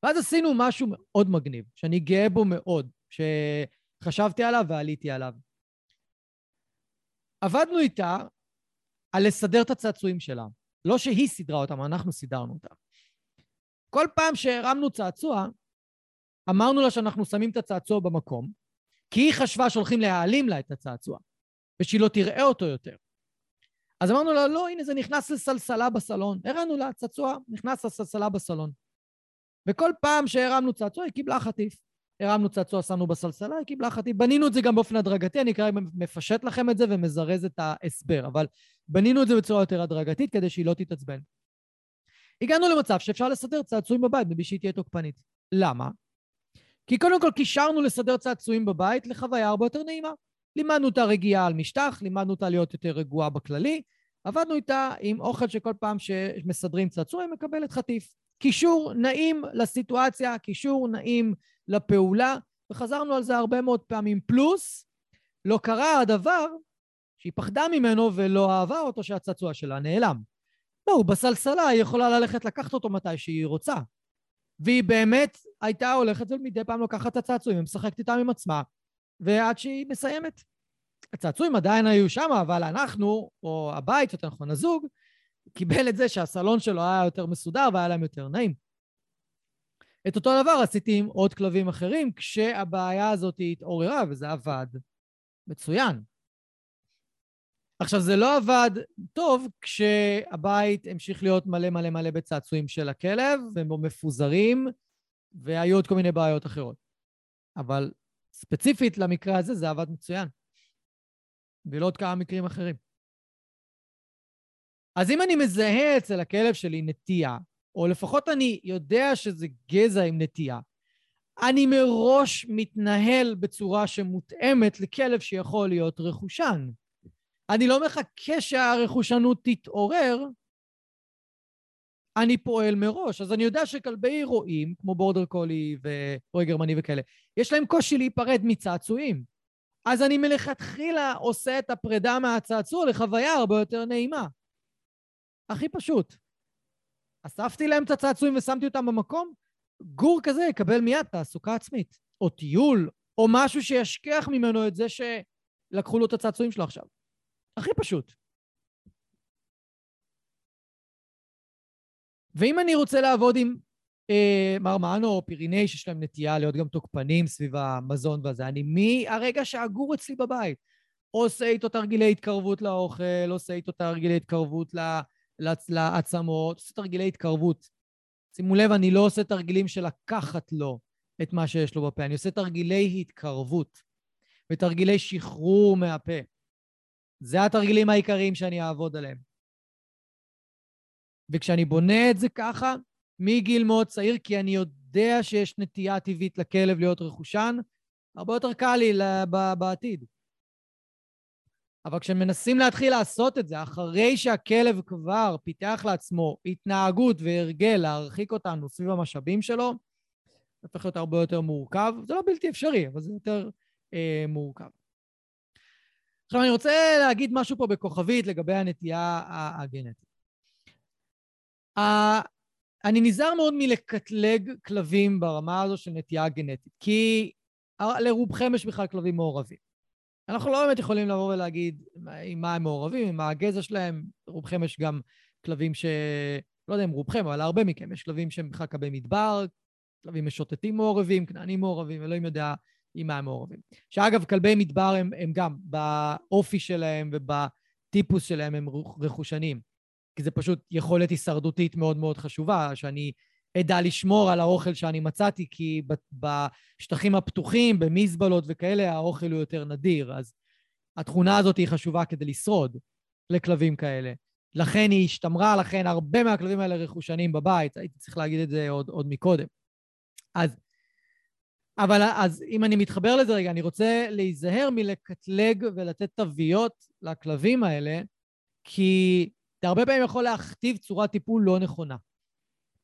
ואז עשינו משהו מאוד מגניב, שאני גאה בו מאוד, שחשבתי עליו ועליתי עליו. עבדנו איתה על לסדר את הצעצועים שלה. לא שהיא סידרה אותם, אנחנו סידרנו אותם. כל פעם שהרמנו צעצוע, אמרנו לה שאנחנו שמים את הצעצוע במקום, כי היא חשבה שהולכים להעלים לה את הצעצוע, ושהיא לא תראה אותו יותר. אז אמרנו לה, לא, הנה זה נכנס לסלסלה בסלון. הראינו לה, צעצוע נכנס לסלסלה בסלון. וכל פעם שהרמנו צעצוע, היא קיבלה חטיף. הרמנו צעצוע, שמנו בסלסלה, היא קיבלה חטיף. בנינו את זה גם באופן הדרגתי, אני כרגע מפשט לכם את זה ומזרז את ההסבר, אבל בנינו את זה בצורה יותר הדרגתית כדי שהיא לא תתעצבן. הגענו למצב שאפשר לסדר צעצועים בבית מבלי שהיא תהיה תוקפנית. למה? כי קודם כל קישרנו לסדר צעצועים בבית לחוויה הרבה יותר נעימה. לימדנו אותה רגיעה על משטח, לימדנו אותה להיות יותר רגועה בכללי, עבדנו איתה עם אוכל שכל פעם שמסדרים צעצוע היא מקבלת חטיף. קישור נעים לסיטואציה, קישור נעים לפעולה, וחזרנו על זה הרבה מאוד פעמים. פלוס, לא קרה הדבר שהיא פחדה ממנו ולא אהבה אותו שהצעצוע שלה נעלם. לא, הוא בסלסלה, היא יכולה ללכת לקחת אותו מתי שהיא רוצה. והיא באמת הייתה הולכת ומדי פעם לוקחת את הצעצועים ומשחקת איתם עם עצמה, ועד שהיא מסיימת. הצעצועים עדיין היו שם, אבל אנחנו, או הבית, יותר נכון הזוג, קיבל את זה שהסלון שלו היה יותר מסודר והיה להם יותר נעים. את אותו דבר עשיתי עם עוד כלבים אחרים, כשהבעיה הזאת התעוררה, וזה עבד מצוין. עכשיו, זה לא עבד טוב כשהבית המשיך להיות מלא מלא מלא בצעצועים של הכלב, והם מפוזרים, והיו עוד כל מיני בעיות אחרות. אבל ספציפית למקרה הזה זה עבד מצוין. ולא עוד כמה מקרים אחרים. אז אם אני מזהה אצל הכלב שלי נטייה, או לפחות אני יודע שזה גזע עם נטייה, אני מראש מתנהל בצורה שמותאמת לכלב שיכול להיות רכושן. אני לא מחכה שהרכושנות תתעורר, אני פועל מראש. אז אני יודע שכלבי רועים, כמו בורדר קולי ורועי גרמני וכאלה, יש להם קושי להיפרד מצעצועים. אז אני מלכתחילה עושה את הפרידה מהצעצוע לחוויה הרבה יותר נעימה. הכי פשוט. אספתי להם את הצעצועים ושמתי אותם במקום, גור כזה יקבל מיד תעסוקה עצמית, או טיול, או משהו שישכח ממנו את זה שלקחו לו את הצעצועים שלו עכשיו. הכי פשוט. ואם אני רוצה לעבוד עם אה, מרמנו או פיריני, שיש להם נטייה להיות גם תוקפנים סביב המזון והזה, אני מהרגע שהגור אצלי בבית, עושה איתו תרגילי התקרבות לאוכל, עושה איתו תרגילי התקרבות לעצמות, עושה תרגילי התקרבות. שימו לב, אני לא עושה תרגילים של לקחת לו את מה שיש לו בפה, אני עושה תרגילי התקרבות ותרגילי שחרור מהפה. זה התרגילים העיקריים שאני אעבוד עליהם. וכשאני בונה את זה ככה, מגיל מאוד צעיר, כי אני יודע שיש נטייה טבעית לכלב להיות רכושן, הרבה יותר קל לי בעתיד. אבל כשמנסים להתחיל לעשות את זה, אחרי שהכלב כבר פיתח לעצמו התנהגות והרגל להרחיק אותנו סביב המשאבים שלו, זה הופך להיות הרבה יותר מורכב. זה לא בלתי אפשרי, אבל זה יותר אה, מורכב. עכשיו, אני רוצה להגיד משהו פה בכוכבית לגבי הנטייה הגנטית. אני נזהר מאוד מלקטלג כלבים ברמה הזו של נטייה גנטית, כי לרובכם יש בכלל כלבים מעורבים. אנחנו לא באמת יכולים לבוא ולהגיד עם מה הם מעורבים, עם מה הגזע שלהם. רובכם יש גם כלבים ש... לא יודע אם רובכם, אבל הרבה מכם, יש כלבים שהם בכלל כלבי מדבר, כלבים משוטטים מעורבים, כנענים מעורבים, אלוהים יודע עם מה הם מעורבים. שאגב, כלבי מדבר הם, הם גם באופי שלהם ובטיפוס שלהם הם רכושניים. כי זה פשוט יכולת הישרדותית מאוד מאוד חשובה, שאני אדע לשמור על האוכל שאני מצאתי, כי בשטחים הפתוחים, במזבלות וכאלה, האוכל הוא יותר נדיר. אז התכונה הזאת היא חשובה כדי לשרוד לכלבים כאלה. לכן היא השתמרה, לכן הרבה מהכלבים האלה רכושנים בבית. הייתי צריך להגיד את זה עוד, עוד מקודם. אז, אבל אז אם אני מתחבר לזה רגע, אני רוצה להיזהר מלקטלג ולתת תוויות לכלבים האלה, כי אתה הרבה פעמים יכול להכתיב צורת טיפול לא נכונה.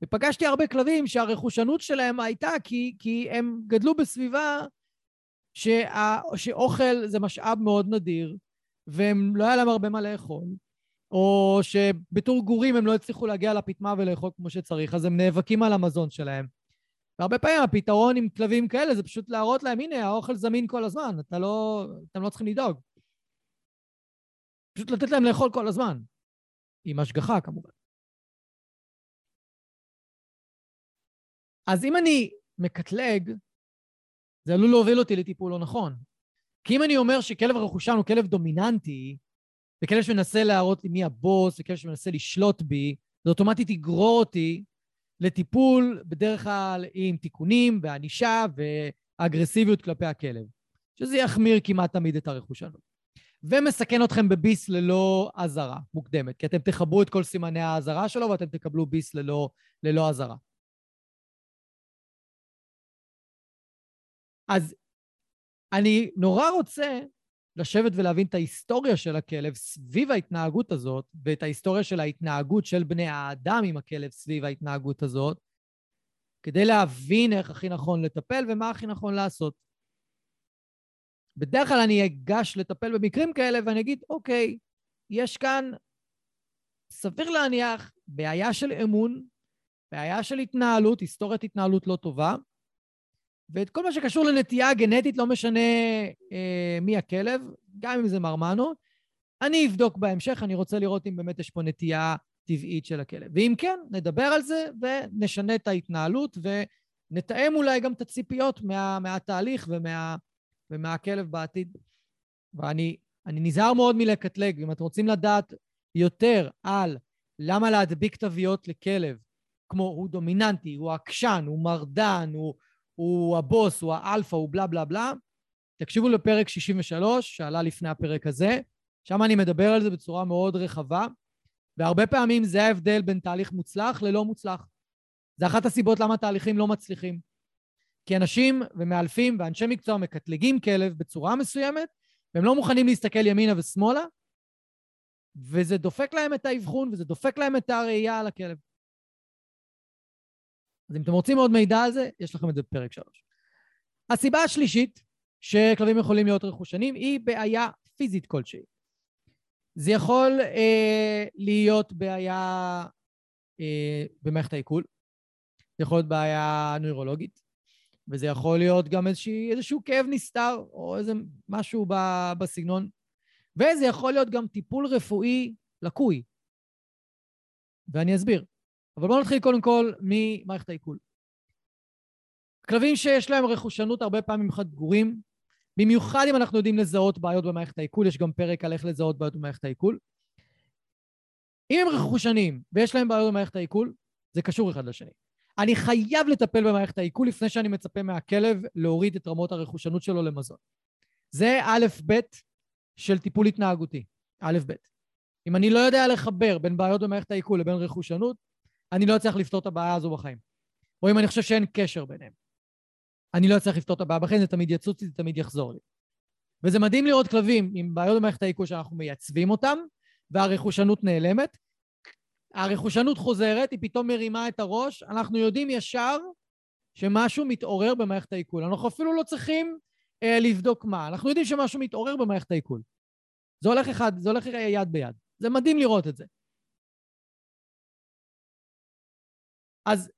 ופגשתי הרבה כלבים שהרכושנות שלהם הייתה כי, כי הם גדלו בסביבה שה, שאוכל זה משאב מאוד נדיר, והם לא היה להם הרבה מה לאכול, או שבתור גורים הם לא הצליחו להגיע לפטמה ולאכול כמו שצריך, אז הם נאבקים על המזון שלהם. והרבה פעמים הפתרון עם כלבים כאלה זה פשוט להראות להם, הנה, האוכל זמין כל הזמן, אתה לא, אתם לא צריכים לדאוג. פשוט לתת להם לאכול כל הזמן. עם השגחה כמובן. אז אם אני מקטלג, זה עלול להוביל אותי לטיפול לא נכון. כי אם אני אומר שכלב רכושן הוא כלב דומיננטי, וכלב שמנסה להראות לי מי הבוס, וכלב שמנסה לשלוט בי, זה אוטומטית יגרור אותי לטיפול, בדרך כלל עם תיקונים וענישה ואגרסיביות כלפי הכלב, שזה יחמיר כמעט תמיד את הרכושנות. ומסכן אתכם בביס ללא אזהרה מוקדמת, כי אתם תחברו את כל סימני האזהרה שלו ואתם תקבלו ביס ללא, ללא אזהרה. אז אני נורא רוצה לשבת ולהבין את ההיסטוריה של הכלב סביב ההתנהגות הזאת, ואת ההיסטוריה של ההתנהגות של בני האדם עם הכלב סביב ההתנהגות הזאת, כדי להבין איך הכי נכון לטפל ומה הכי נכון לעשות. בדרך כלל אני אגש לטפל במקרים כאלה ואני אגיד, אוקיי, יש כאן, סביר להניח, בעיה של אמון, בעיה של התנהלות, היסטוריית התנהלות לא טובה, ואת כל מה שקשור לנטייה גנטית, לא משנה אה, מי הכלב, גם אם זה מרמנו, אני אבדוק בהמשך, אני רוצה לראות אם באמת יש פה נטייה טבעית של הכלב. ואם כן, נדבר על זה ונשנה את ההתנהלות ונתאם אולי גם את הציפיות מה, מהתהליך ומה, ומהכלב בעתיד. ואני נזהר מאוד מלקטלג. אם אתם רוצים לדעת יותר על למה להדביק תוויות לכלב, כמו הוא דומיננטי, הוא עקשן, הוא מרדן, הוא... הוא הבוס, הוא האלפא, הוא בלה בלה בלה. תקשיבו לפרק 63, שעלה לפני הפרק הזה, שם אני מדבר על זה בצורה מאוד רחבה, והרבה פעמים זה ההבדל בין תהליך מוצלח ללא מוצלח. זה אחת הסיבות למה תהליכים לא מצליחים. כי אנשים ומאלפים ואנשי מקצוע מקטלגים כלב בצורה מסוימת, והם לא מוכנים להסתכל ימינה ושמאלה, וזה דופק להם את האבחון וזה דופק להם את הראייה על הכלב. אז אם אתם רוצים עוד מידע על זה, יש לכם את זה בפרק 3. הסיבה השלישית שכלבים יכולים להיות רכושנים היא בעיה פיזית כלשהי. זה יכול אה, להיות בעיה אה, במערכת העיכול, זה יכול להיות בעיה נוירולוגית, וזה יכול להיות גם איזושהי, איזשהו כאב נסתר או איזה משהו ב, בסגנון, וזה יכול להיות גם טיפול רפואי לקוי. ואני אסביר. אבל בואו נתחיל קודם כל ממערכת העיכול. כלבים שיש להם רכושנות הרבה פעמים חד גורים, במיוחד אם אנחנו יודעים לזהות בעיות במערכת העיכול, יש גם פרק על איך לזהות בעיות במערכת העיכול. אם הם רכושנים ויש להם בעיות במערכת העיכול, זה קשור אחד לשני. אני חייב לטפל במערכת העיכול לפני שאני מצפה מהכלב להוריד את רמות הרכושנות שלו למזון. זה א' ב' של טיפול התנהגותי, א' ב'. אם אני לא יודע לחבר בין בעיות במערכת העיכול לבין רכושנות, אני לא אצליח לפתור את הבעיה הזו בחיים. או אם אני חושב שאין קשר ביניהם. אני לא אצליח לפתור את הבעיה בחיים, זה תמיד יצוץ לי, זה תמיד יחזור לי. וזה מדהים לראות כלבים עם בעיות במערכת העיכול שאנחנו מייצבים אותם, והרכושנות נעלמת. הרכושנות חוזרת, היא פתאום מרימה את הראש, אנחנו יודעים ישר שמשהו מתעורר במערכת העיכול. אנחנו אפילו לא צריכים אה, לבדוק מה, אנחנו יודעים שמשהו מתעורר במערכת העיכול. זה הולך אחד, זה הולך יד ביד. זה מדהים לראות את זה. אז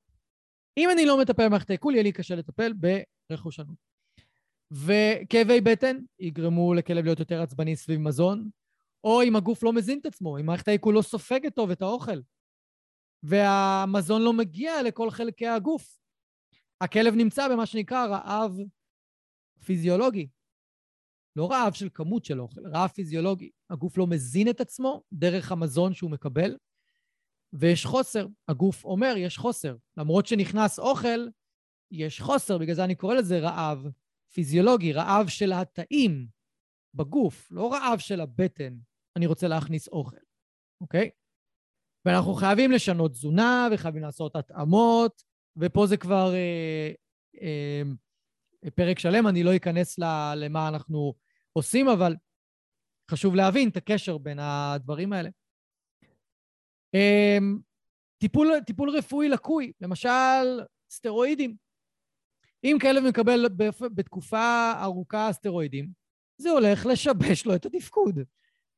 אם אני לא מטפל במערכת העיכול, יהיה לי קשה לטפל ברכושנות. וכאבי בטן יגרמו לכלב להיות יותר עצבני סביב מזון, או אם הגוף לא מזין את עצמו, אם מערכת העיכול לא סופגת טוב את האוכל, והמזון לא מגיע לכל חלקי הגוף. הכלב נמצא במה שנקרא רעב פיזיולוגי. לא רעב של כמות של אוכל, רעב פיזיולוגי. הגוף לא מזין את עצמו דרך המזון שהוא מקבל, ויש חוסר. הגוף אומר, יש חוסר. למרות שנכנס אוכל, יש חוסר, בגלל זה אני קורא לזה רעב פיזיולוגי, רעב של התאים בגוף, לא רעב של הבטן, אני רוצה להכניס אוכל, אוקיי? ואנחנו חייבים לשנות תזונה וחייבים לעשות התאמות, ופה זה כבר אה, אה, פרק שלם, אני לא אכנס למה אנחנו עושים, אבל חשוב להבין את הקשר בין הדברים האלה. אמ, טיפול, טיפול רפואי לקוי, למשל סטרואידים. אם כלב מקבל בתקופה ארוכה סטרואידים, זה הולך לשבש לו את התפקוד.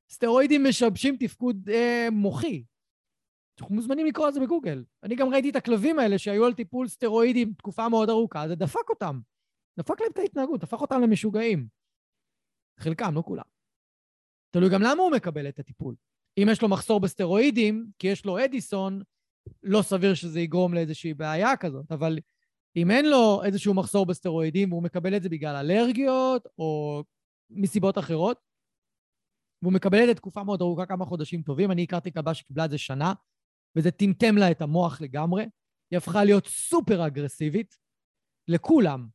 סטרואידים משבשים תפקוד אה, מוחי. אנחנו מוזמנים לקרוא על זה בגוגל. אני גם ראיתי את הכלבים האלה שהיו על טיפול סטרואידים תקופה מאוד ארוכה, זה דפק אותם. דפק להם את ההתנהגות, הפך אותם למשוגעים. חלקם, לא כולם. תלוי גם למה הוא מקבל את הטיפול. אם יש לו מחסור בסטרואידים, כי יש לו אדיסון, לא סביר שזה יגרום לאיזושהי בעיה כזאת, אבל אם אין לו איזשהו מחסור בסטרואידים והוא מקבל את זה בגלל אלרגיות, או מסיבות אחרות, והוא מקבל את זה תקופה מאוד ארוכה, כמה חודשים טובים. אני הכרתי כלבה שקיבלה את זה שנה, וזה טמטם לה את המוח לגמרי. היא הפכה להיות סופר אגרסיבית לכולם.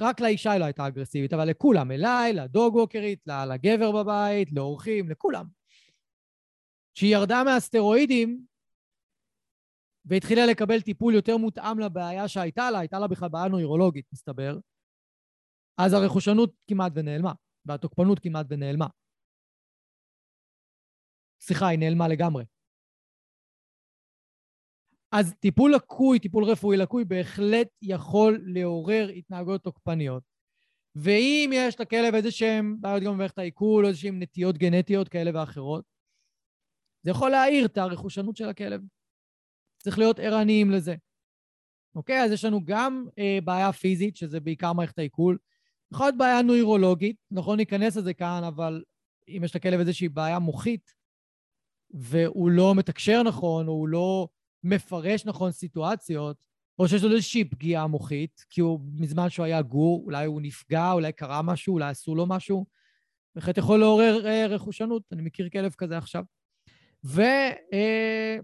רק לאישה היא לא הייתה אגרסיבית, אבל לכולם, אליי, לדוג ווקרית, לגבר בבית, לאורחים, לכולם. כשהיא ירדה מהסטרואידים והתחילה לקבל טיפול יותר מותאם לבעיה שהייתה לה, הייתה לה בכלל בעיה נוירולוגית, מסתבר, אז הרכושנות כמעט ונעלמה, והתוקפנות כמעט ונעלמה. סליחה, היא נעלמה לגמרי. אז טיפול לקוי, טיפול רפואי לקוי, בהחלט יכול לעורר התנהגויות תוקפניות. ואם יש לכלב איזה שהם בעיות גם במערכת העיכול, איזה שהם נטיות גנטיות כאלה ואחרות, זה יכול להעיר את הרכושנות של הכלב. צריך להיות ערניים לזה. אוקיי? אז יש לנו גם אה, בעיה פיזית, שזה בעיקר מערכת העיכול. יכול להיות בעיה נוירולוגית, נכון ניכנס לזה כאן, אבל אם יש לכלב איזושהי בעיה מוחית, והוא לא מתקשר נכון, או הוא לא מפרש נכון סיטואציות, או שיש לו איזושהי פגיעה מוחית, כי הוא, מזמן שהוא היה גור, אולי הוא נפגע, אולי קרה משהו, אולי עשו לו משהו, בהחלט יכול לעורר אה, רכושנות. אני מכיר כלב כזה עכשיו. וטיפול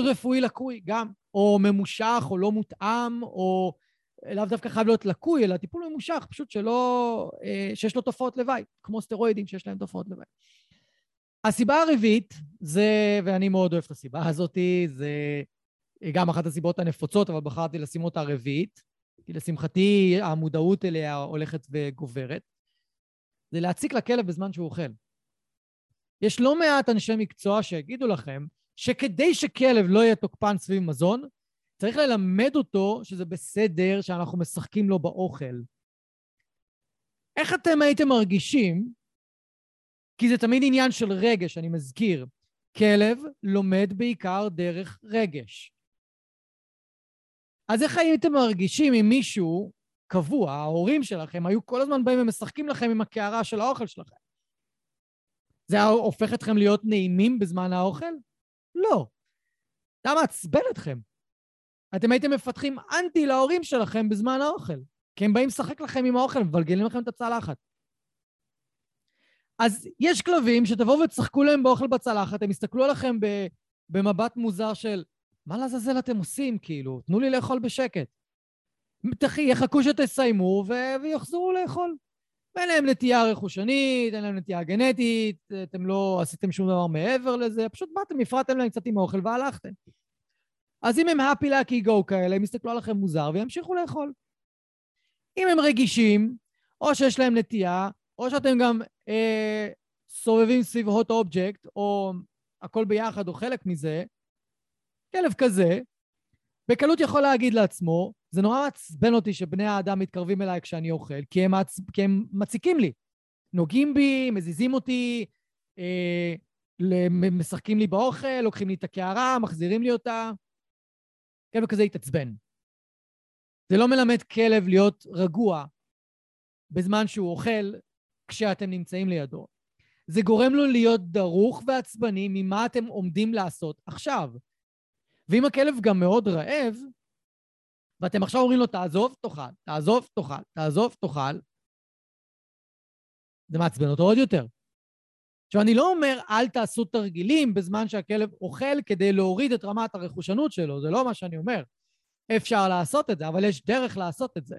אה, רפואי לקוי גם, או ממושך, או לא מותאם, או לאו דווקא חייב להיות לקוי, אלא טיפול ממושך, פשוט שלא... אה, שיש לו תופעות לוואי, כמו סטרואידים שיש להם תופעות לוואי. הסיבה הרביעית זה, ואני מאוד אוהב את הסיבה הזאת, זה גם אחת הסיבות הנפוצות, אבל בחרתי לשים אותה רביעית, כי לשמחתי המודעות אליה הולכת וגוברת, זה להציק לכלב בזמן שהוא אוכל. יש לא מעט אנשי מקצוע שיגידו לכם שכדי שכלב לא יהיה תוקפן סביב מזון, צריך ללמד אותו שזה בסדר שאנחנו משחקים לו באוכל. איך אתם הייתם מרגישים כי זה תמיד עניין של רגש, אני מזכיר. כלב לומד בעיקר דרך רגש. אז איך הייתם מרגישים אם מישהו קבוע, ההורים שלכם, היו כל הזמן באים ומשחקים לכם עם הקערה של האוכל שלכם? זה היה הופך אתכם להיות נעימים בזמן האוכל? לא. זה היה מעצבן אתכם. אתם הייתם מפתחים אנטי להורים שלכם בזמן האוכל, כי הם באים לשחק לכם עם האוכל, מבלגלים לכם את הצלחת. אז יש כלבים שתבואו ותשחקו להם באוכל בצלחת, הם יסתכלו עליכם במבט מוזר של מה לעזאזל אתם עושים, כאילו? תנו לי לאכול בשקט. יחכו שתסיימו ו... ויחזרו לאכול. ואין להם נטייה רכושנית, אין להם נטייה גנטית, אתם לא עשיתם שום דבר מעבר לזה, פשוט באתם, הפרעתם להם קצת עם האוכל והלכתם. אז אם הם happy lucky go כאלה, הם יסתכלו עליכם מוזר וימשיכו לאכול. אם הם רגישים, או שיש להם נטייה, או שאתם גם אה, סובבים סביב hot object, או הכל ביחד, או חלק מזה, כלב כזה, בקלות יכול להגיד לעצמו, זה נורא מעצבן אותי שבני האדם מתקרבים אליי כשאני אוכל, כי הם, מעצ... כי הם מציקים לי. נוגעים בי, מזיזים אותי, אה, משחקים לי באוכל, לוקחים לי את הקערה, מחזירים לי אותה. כלב כזה יתעצבן. זה לא מלמד כלב להיות רגוע בזמן שהוא אוכל, כשאתם נמצאים לידו. זה גורם לו להיות דרוך ועצבני ממה אתם עומדים לעשות עכשיו. ואם הכלב גם מאוד רעב, ואתם עכשיו אומרים לו, תעזוב, תאכל, תעזוב, תאכל, תעזוב, תאכל, זה מעצבן אותו עוד יותר. עכשיו, אני לא אומר, אל תעשו תרגילים בזמן שהכלב אוכל כדי להוריד את רמת הרכושנות שלו, זה לא מה שאני אומר. אפשר לעשות את זה, אבל יש דרך לעשות את זה.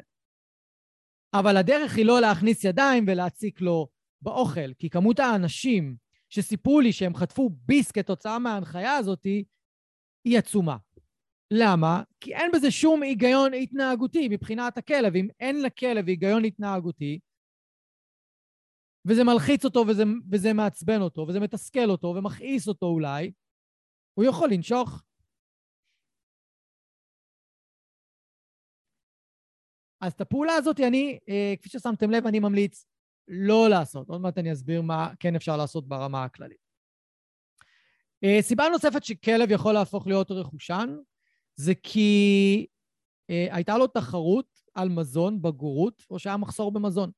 אבל הדרך היא לא להכניס ידיים ולהציק לו באוכל, כי כמות האנשים שסיפרו לי שהם חטפו ביס כתוצאה מההנחיה הזאת היא עצומה. למה? כי אין בזה שום היגיון התנהגותי מבחינת הכלב. אם אין לכלב היגיון התנהגותי, וזה מלחיץ אותו וזה, וזה מעצבן אותו וזה מתסכל אותו ומכעיס אותו אולי, הוא יכול לנשוך. אז את הפעולה הזאת, אני, אה, כפי ששמתם לב, אני ממליץ לא לעשות. עוד מעט אני אסביר מה כן אפשר לעשות ברמה הכללית. אה, סיבה נוספת שכלב יכול להפוך להיות רכושן, זה כי אה, הייתה לו תחרות על מזון בגורות, או שהיה מחסור במזון.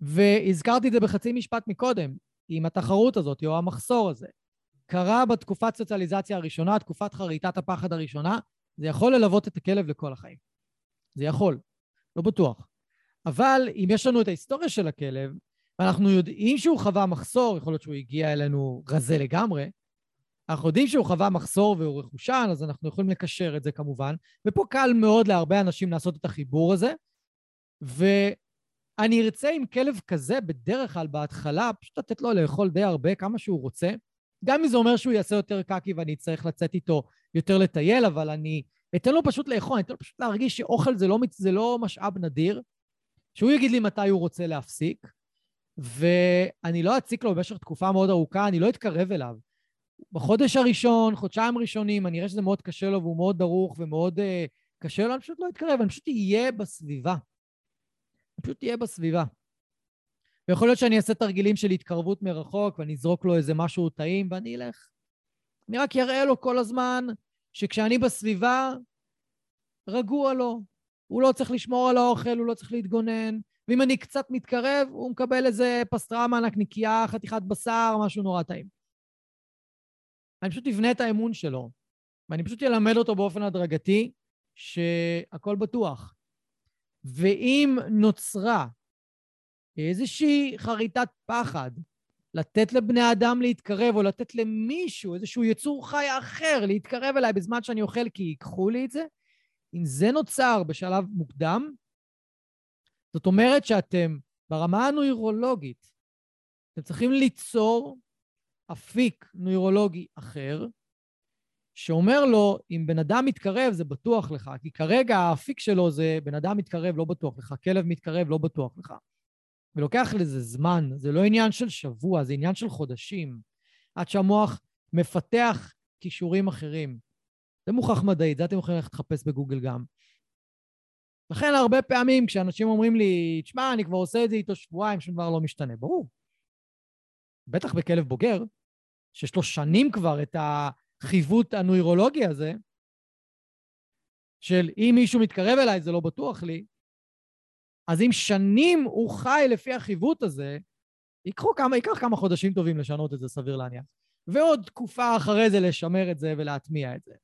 והזכרתי את זה בחצי משפט מקודם, עם התחרות הזאת, או המחסור הזה. קרה בתקופת סוציאליזציה הראשונה, תקופת חריטת הפחד הראשונה, זה יכול ללוות את הכלב לכל החיים. זה יכול, לא בטוח. אבל אם יש לנו את ההיסטוריה של הכלב, ואנחנו יודעים שהוא חווה מחסור, יכול להיות שהוא הגיע אלינו רזה לגמרי, אנחנו יודעים שהוא חווה מחסור והוא רכושן, אז אנחנו יכולים לקשר את זה כמובן. ופה קל מאוד להרבה אנשים לעשות את החיבור הזה. ואני ארצה עם כלב כזה, בדרך כלל בהתחלה, פשוט לתת לו לאכול די הרבה, כמה שהוא רוצה. גם אם זה אומר שהוא יעשה יותר קקי ואני אצטרך לצאת איתו יותר לטייל, אבל אני אתן לו פשוט לאכול, אני אתן לו פשוט להרגיש שאוכל זה לא, זה לא משאב נדיר, שהוא יגיד לי מתי הוא רוצה להפסיק, ואני לא אציק לו במשך תקופה מאוד ארוכה, אני לא אתקרב אליו. בחודש הראשון, חודשיים ראשונים, אני אראה שזה מאוד קשה לו והוא מאוד דרוך ומאוד uh, קשה לו, אני פשוט לא אתקרב, אני פשוט אהיה בסביבה. אני פשוט אהיה בסביבה. ויכול להיות שאני אעשה תרגילים של התקרבות מרחוק ואני אזרוק לו איזה משהו טעים ואני אלך. אני רק אראה לו כל הזמן שכשאני בסביבה, רגוע לו. הוא לא צריך לשמור על האוכל, הוא לא צריך להתגונן. ואם אני קצת מתקרב, הוא מקבל איזה פסטרמה, נקניקייה, חתיכת בשר, משהו נורא טעים. אני פשוט אבנה את האמון שלו, ואני פשוט אלמד אותו באופן הדרגתי שהכל בטוח. ואם נוצרה איזושהי חריטת פחד לתת לבני אדם להתקרב, או לתת למישהו, איזשהו יצור חי אחר, להתקרב אליי בזמן שאני אוכל כי ייקחו לי את זה, אם זה נוצר בשלב מוקדם, זאת אומרת שאתם, ברמה הנוירולוגית, אתם צריכים ליצור אפיק נוירולוגי אחר, שאומר לו, אם בן אדם מתקרב, זה בטוח לך, כי כרגע האפיק שלו זה בן אדם מתקרב, לא בטוח לך, כלב מתקרב, לא בטוח לך. ולוקח לזה זמן, זה לא עניין של שבוע, זה עניין של חודשים, עד שהמוח מפתח כישורים אחרים. זה מוכח מדעית, זה אתם יכולים ללכת לחפש בגוגל גם. לכן הרבה פעמים כשאנשים אומרים לי, תשמע, אני כבר עושה את זה איתו שבועיים, שום דבר לא משתנה. ברור. בטח בכלב בוגר, שיש לו שנים כבר את החיווט הנוירולוגי הזה, של אם מישהו מתקרב אליי זה לא בטוח לי, אז אם שנים הוא חי לפי החיווט הזה, ייקחו כמה, ייקח כמה חודשים טובים לשנות את זה, סביר להניח. ועוד תקופה אחרי זה לשמר את זה ולהטמיע את זה.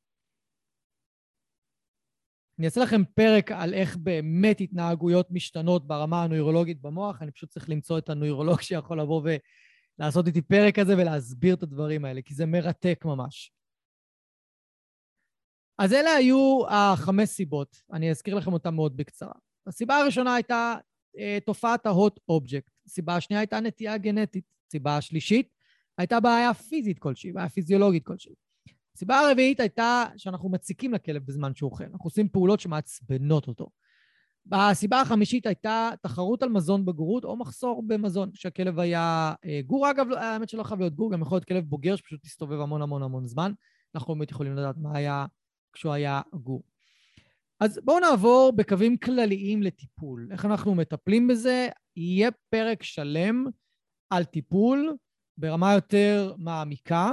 אני אעשה לכם פרק על איך באמת התנהגויות משתנות ברמה הנוירולוגית במוח, אני פשוט צריך למצוא את הנוירולוג שיכול לבוא ולעשות איתי פרק כזה ולהסביר את הדברים האלה, כי זה מרתק ממש. אז אלה היו החמש סיבות, אני אזכיר לכם אותן מאוד בקצרה. הסיבה הראשונה הייתה אה, תופעת ה-hot object, הסיבה השנייה הייתה נטייה גנטית, הסיבה השלישית הייתה בעיה פיזית כלשהי, בעיה פיזיולוגית כלשהי. הסיבה הרביעית הייתה שאנחנו מציקים לכלב בזמן שהוא אוכל, אנחנו עושים פעולות שמעצבנות אותו. הסיבה החמישית הייתה תחרות על מזון בגורות או מחסור במזון, כשהכלב היה אה, גור. אגב, האמת שלא חייב להיות גור, גם יכול להיות כלב בוגר שפשוט הסתובב המון המון המון זמן. אנחנו באמת יכולים לדעת מה היה כשהוא היה גור. אז בואו נעבור בקווים כלליים לטיפול. איך אנחנו מטפלים בזה? יהיה פרק שלם על טיפול ברמה יותר מעמיקה.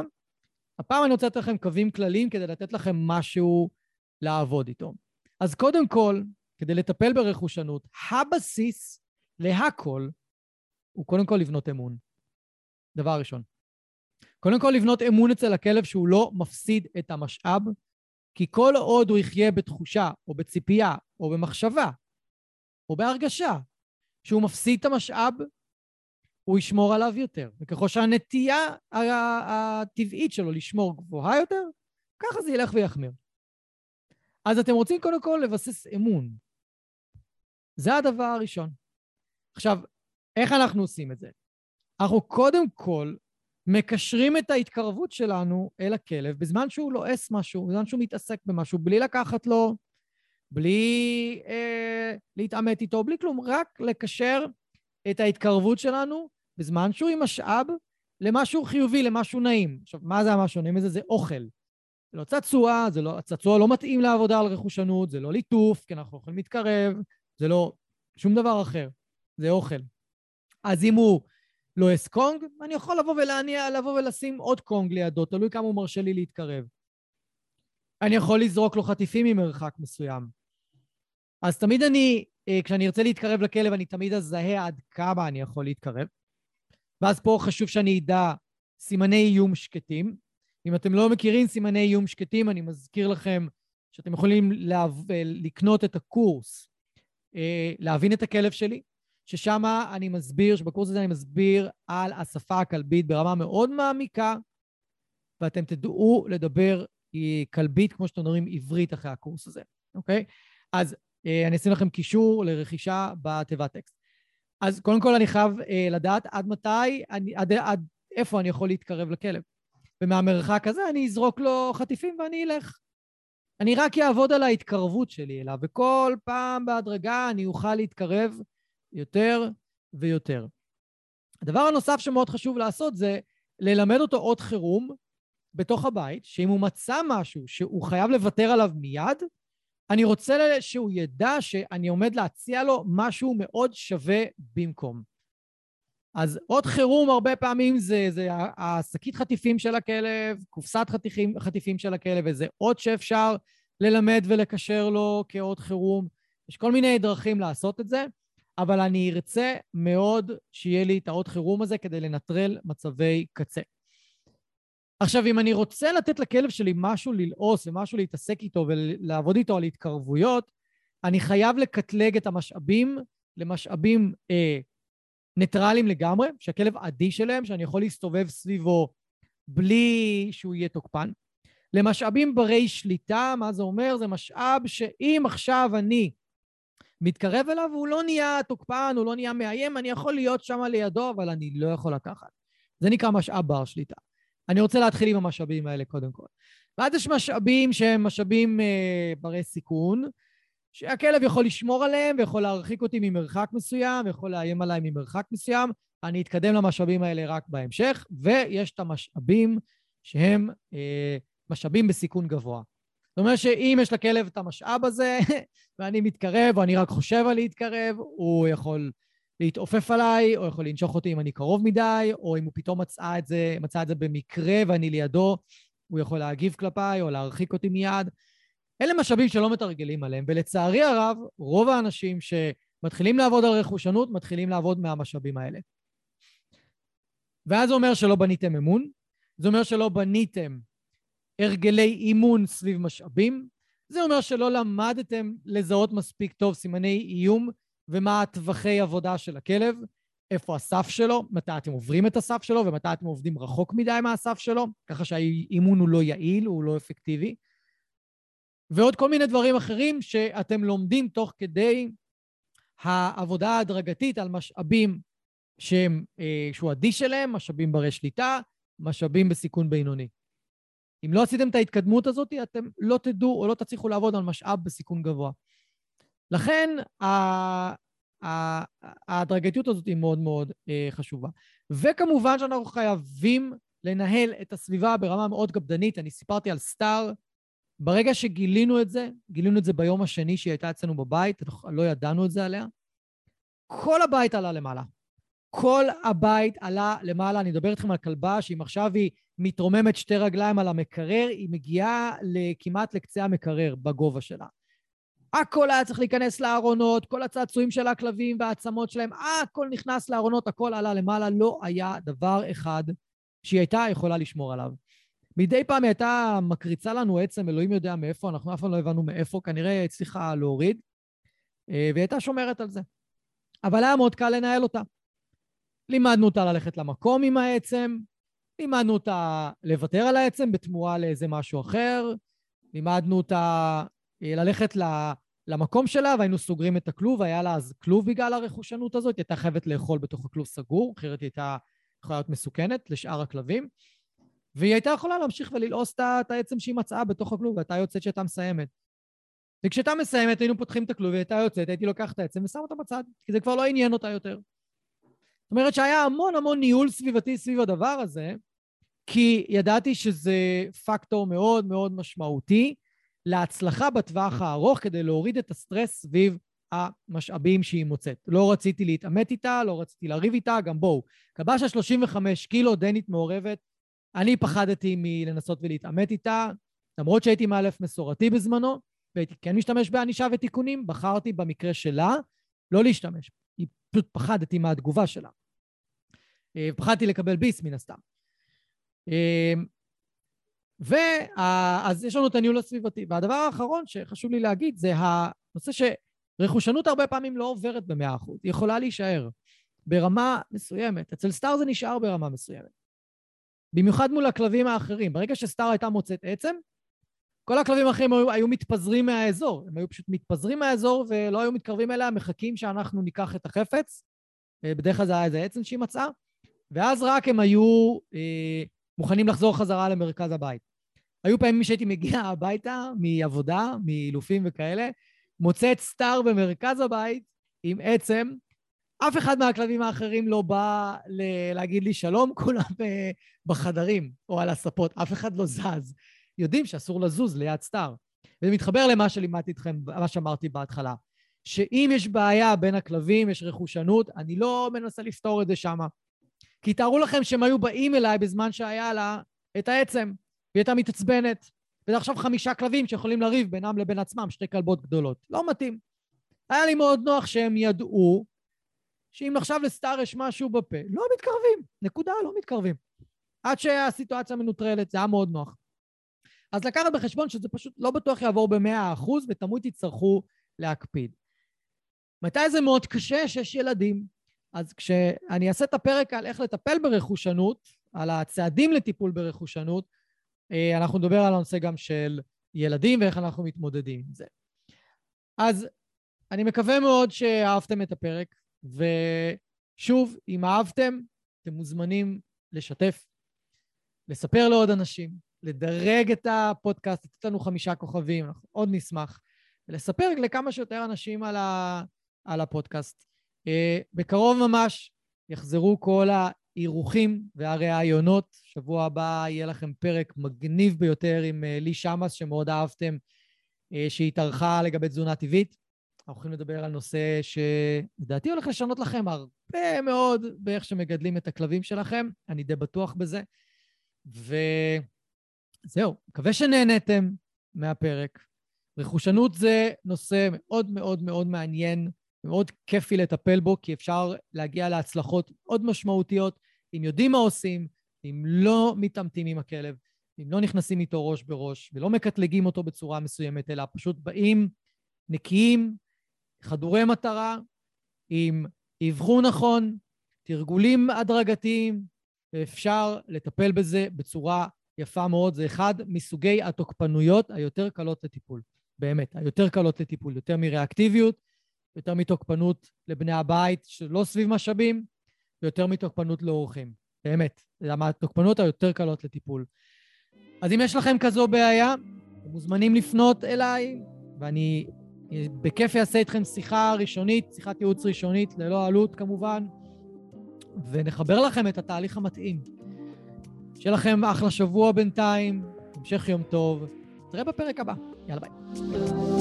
הפעם אני רוצה לתת לכם קווים כלליים כדי לתת לכם משהו לעבוד איתו. אז קודם כל, כדי לטפל ברכושנות, הבסיס להכל הוא קודם כל לבנות אמון. דבר ראשון. קודם כל לבנות אמון אצל הכלב שהוא לא מפסיד את המשאב, כי כל עוד הוא יחיה בתחושה, או בציפייה, או במחשבה, או בהרגשה, שהוא מפסיד את המשאב, הוא ישמור עליו יותר. וככל שהנטייה הטבעית שלו לשמור גבוהה יותר, ככה זה ילך ויחמיר. אז אתם רוצים קודם כל לבסס אמון. זה הדבר הראשון. עכשיו, איך אנחנו עושים את זה? אנחנו קודם כל מקשרים את ההתקרבות שלנו אל הכלב בזמן שהוא לועס משהו, בזמן שהוא מתעסק במשהו, בלי לקחת לו, בלי אה, להתעמת איתו, בלי כלום, רק לקשר את ההתקרבות שלנו בזמן שהוא עם משאב למשהו חיובי, למשהו נעים. עכשיו, מה זה המשהו הנעים הזה? זה אוכל. זה לא צעצוע, זה לא, הצעצוע לא מתאים לעבודה על רכושנות, זה לא ליטוף, כי אנחנו יכולים להתקרב, זה לא שום דבר אחר, זה אוכל. אז אם הוא לועס קונג, אני יכול לבוא ולהניע, לבוא ולשים עוד קונג לידו, תלוי כמה הוא מרשה לי להתקרב. אני יכול לזרוק לו חטיפים ממרחק מסוים. אז תמיד אני, כשאני ארצה להתקרב לכלב, אני תמיד אזהה עד כמה אני יכול להתקרב. ואז פה חשוב שאני אדע סימני איום שקטים. אם אתם לא מכירים סימני איום שקטים, אני מזכיר לכם שאתם יכולים להב... לקנות את הקורס אה, להבין את הכלב שלי, ששם אני מסביר, שבקורס הזה אני מסביר על השפה הכלבית ברמה מאוד מעמיקה, ואתם תדעו לדבר כלבית, כמו שאתם מדברים עברית אחרי הקורס הזה, אוקיי? אז אה, אני אשים לכם קישור לרכישה בתיבת טקסט. אז קודם כל אני חייב אה, לדעת עד מתי, אני, עד, עד איפה אני יכול להתקרב לכלב. ומהמרחק הזה אני אזרוק לו חטיפים ואני אלך. אני רק אעבוד על ההתקרבות שלי אליו, וכל פעם בהדרגה אני אוכל להתקרב יותר ויותר. הדבר הנוסף שמאוד חשוב לעשות זה ללמד אותו עוד חירום בתוך הבית, שאם הוא מצא משהו שהוא חייב לוותר עליו מיד, אני רוצה שהוא ידע שאני עומד להציע לו משהו מאוד שווה במקום. אז עוד חירום הרבה פעמים זה, זה השקית חטיפים של הכלב, קופסת חטיפים, חטיפים של הכלב, וזה עוד שאפשר ללמד ולקשר לו כעוד חירום. יש כל מיני דרכים לעשות את זה, אבל אני ארצה מאוד שיהיה לי את העוד חירום הזה כדי לנטרל מצבי קצה. עכשיו, אם אני רוצה לתת לכלב שלי משהו ללעוס ומשהו להתעסק איתו ולעבוד איתו על התקרבויות, אני חייב לקטלג את המשאבים למשאבים אה, ניטרליים לגמרי, שהכלב אדיש אליהם, שאני יכול להסתובב סביבו בלי שהוא יהיה תוקפן. למשאבים ברי שליטה, מה זה אומר? זה משאב שאם עכשיו אני מתקרב אליו, הוא לא נהיה תוקפן, הוא לא נהיה מאיים, אני יכול להיות שם לידו, אבל אני לא יכול לקחת. זה נקרא משאב בר שליטה. אני רוצה להתחיל עם המשאבים האלה קודם כל. ואז יש משאבים שהם משאבים אה, ברי סיכון, שהכלב יכול לשמור עליהם ויכול להרחיק אותי ממרחק מסוים, ויכול לאיים עליי ממרחק מסוים. אני אתקדם למשאבים האלה רק בהמשך, ויש את המשאבים שהם אה, משאבים בסיכון גבוה. זאת אומרת שאם יש לכלב את המשאב הזה, ואני מתקרב, או אני רק חושב על להתקרב, הוא יכול להתעופף עליי, או יכול לנשוך אותי אם אני קרוב מדי, או אם הוא פתאום מצא את זה, מצא את זה במקרה ואני לידו, הוא יכול להגיב כלפיי או להרחיק אותי מיד. אלה משאבים שלא מתרגלים עליהם, ולצערי הרב, רוב האנשים שמתחילים לעבוד על רכושנות, מתחילים לעבוד מהמשאבים האלה. ואז זה אומר שלא בניתם אמון, זה אומר שלא בניתם הרגלי אימון סביב משאבים, זה אומר שלא למדתם לזהות מספיק טוב סימני איום ומה הטווחי עבודה של הכלב, איפה הסף שלו, מתי אתם עוברים את הסף שלו ומתי אתם עובדים רחוק מדי מהסף שלו, ככה שהאימון הוא לא יעיל, הוא לא אפקטיבי. ועוד כל מיני דברים אחרים שאתם לומדים תוך כדי העבודה ההדרגתית על משאבים שהם, אה, שהוא אדיש אליהם, משאבים ברי שליטה, משאבים בסיכון בינוני. אם לא עשיתם את ההתקדמות הזאת, אתם לא תדעו או לא תצליחו לעבוד על משאב בסיכון גבוה. לכן ההדרגתיות הזאת היא מאוד מאוד אה, חשובה. וכמובן שאנחנו חייבים לנהל את הסביבה ברמה מאוד קפדנית. אני סיפרתי על סטאר. ברגע שגילינו את זה, גילינו את זה ביום השני שהיא הייתה אצלנו בבית, לא ידענו את זה עליה, כל הבית עלה למעלה. כל הבית עלה למעלה. אני מדבר איתכם על כלבה שאם עכשיו היא מתרוממת שתי רגליים על המקרר, היא מגיעה כמעט לקצה המקרר בגובה שלה. הכל היה צריך להיכנס לארונות, כל הצעצועים של הכלבים והעצמות שלהם, הכל נכנס לארונות, הכל עלה למעלה, לא היה דבר אחד שהיא הייתה יכולה לשמור עליו. מדי פעם היא הייתה מקריצה לנו עצם, אלוהים יודע מאיפה, אנחנו אף פעם לא הבנו מאיפה, כנראה הצליחה להוריד, אה, והיא הייתה שומרת על זה. אבל היה מאוד קל לנהל אותה. לימדנו אותה ללכת למקום עם העצם, לימדנו אותה לוותר על העצם בתמורה לאיזה משהו אחר, לימדנו אותה ללכת למקום שלה והיינו סוגרים את הכלוב, היה לה אז כלוב בגלל הרכושנות הזאת, היא הייתה חייבת לאכול בתוך הכלוב סגור, אחרת היא הייתה יכולה להיות מסוכנת לשאר הכלבים. והיא הייתה יכולה להמשיך וללעוס את העצם שהיא מצאה בתוך הכלוב, והייתה יוצאת שהייתה מסיימת. וכשהייתה מסיימת היינו פותחים את הכלוב, והיא הייתה יוצאת, הייתי לוקח את העצם ושם אותה בצד, כי זה כבר לא עניין אותה יותר. זאת אומרת שהיה המון המון ניהול סביבתי סביב הדבר הזה, כי ידעתי שזה פקטור מאוד מאוד משמעותי להצלחה בטווח הארוך כדי להוריד את הסטרס סביב המשאבים שהיא מוצאת. לא רציתי להתעמת איתה, לא רציתי לריב איתה, גם בואו. קבשה 35 קילו, דנית מעורבת, אני פחדתי מלנסות ולהתעמת איתה, למרות שהייתי מאלף מסורתי בזמנו, והייתי כן משתמש בענישה ותיקונים, בחרתי במקרה שלה לא להשתמש. פשוט פחדתי מהתגובה שלה. אה, פחדתי לקבל ביס מן הסתם. ואז יש לנו את הניהול הסביבתי. והדבר האחרון שחשוב לי להגיד זה הנושא רכושנות הרבה פעמים לא עוברת ב-100%, היא יכולה להישאר ברמה מסוימת. אצל סטאר זה נשאר ברמה מסוימת. במיוחד מול הכלבים האחרים. ברגע שסטאר הייתה מוצאת עצם, כל הכלבים האחרים היו, היו מתפזרים מהאזור. הם היו פשוט מתפזרים מהאזור ולא היו מתקרבים אליה, מחכים שאנחנו ניקח את החפץ. אה, בדרך כלל זה היה איזה עצם שהיא מצאה, ואז רק הם היו אה, מוכנים לחזור חזרה למרכז הבית. היו פעמים שהייתי מגיע הביתה מעבודה, מאילופים וכאלה, מוצא את סטאר במרכז הבית עם עצם, אף אחד מהכלבים האחרים לא בא ל- להגיד לי שלום, כולם בחדרים או על הספות, אף אחד לא זז. יודעים שאסור לזוז ליד סטאר. וזה מתחבר למה שלימדתי אתכם, מה שאמרתי בהתחלה, שאם יש בעיה בין הכלבים, יש רכושנות, אני לא מנסה לפתור את זה שמה. כי תארו לכם שהם היו באים אליי בזמן שהיה לה את העצם, והיא הייתה מתעצבנת. וזה עכשיו חמישה כלבים שיכולים לריב בינם לבין עצמם, שתי כלבות גדולות. לא מתאים. היה לי מאוד נוח שהם ידעו שאם עכשיו לסטאר יש משהו בפה, לא מתקרבים. נקודה, לא מתקרבים. עד שהסיטואציה מנוטרלת, זה היה מאוד נוח. אז לקחת בחשבון שזה פשוט לא בטוח יעבור ב-100% ותמיד תצטרכו להקפיד. מתי זה מאוד קשה? שיש ילדים. אז כשאני אעשה את הפרק על איך לטפל ברכושנות, על הצעדים לטיפול ברכושנות, אנחנו נדבר על הנושא גם של ילדים ואיך אנחנו מתמודדים עם זה. אז אני מקווה מאוד שאהבתם את הפרק, ושוב, אם אהבתם, אתם מוזמנים לשתף, לספר לעוד אנשים, לדרג את הפודקאסט, לתת לנו חמישה כוכבים, אנחנו עוד נשמח, ולספר לכמה שיותר אנשים על, ה, על הפודקאסט. Uh, בקרוב ממש יחזרו כל האירוחים והראיונות. שבוע הבא יהיה לכם פרק מגניב ביותר עם uh, לי שמאס, שמאוד אהבתם, uh, שהתארחה לגבי תזונה טבעית. אנחנו הולכים לדבר על נושא שלדעתי הולך לשנות לכם הרבה מאוד באיך שמגדלים את הכלבים שלכם, אני די בטוח בזה. וזהו, מקווה שנהניתם מהפרק. רכושנות זה נושא מאוד מאוד מאוד מעניין מאוד כיפי לטפל בו, כי אפשר להגיע להצלחות מאוד משמעותיות אם יודעים מה עושים, אם לא מתעמתים עם הכלב, אם לא נכנסים איתו ראש בראש ולא מקטלגים אותו בצורה מסוימת, אלא פשוט באים נקיים, חדורי מטרה, עם אבחון נכון, תרגולים הדרגתיים, ואפשר לטפל בזה בצורה יפה מאוד. זה אחד מסוגי התוקפנויות היותר קלות לטיפול. באמת, היותר קלות לטיפול, יותר מריאקטיביות, יותר מתוקפנות לבני הבית שלא סביב משאבים, ויותר מתוקפנות לאורחים. באמת. למה התוקפנות היותר קלות לטיפול. אז אם יש לכם כזו בעיה, אתם מוזמנים לפנות אליי, ואני בכיף אעשה איתכם שיחה ראשונית, שיחת ייעוץ ראשונית, ללא עלות כמובן, ונחבר לכם את התהליך המתאים. שיהיה לכם אחלה שבוע בינתיים, המשך יום טוב, נתראה בפרק הבא. יאללה ביי.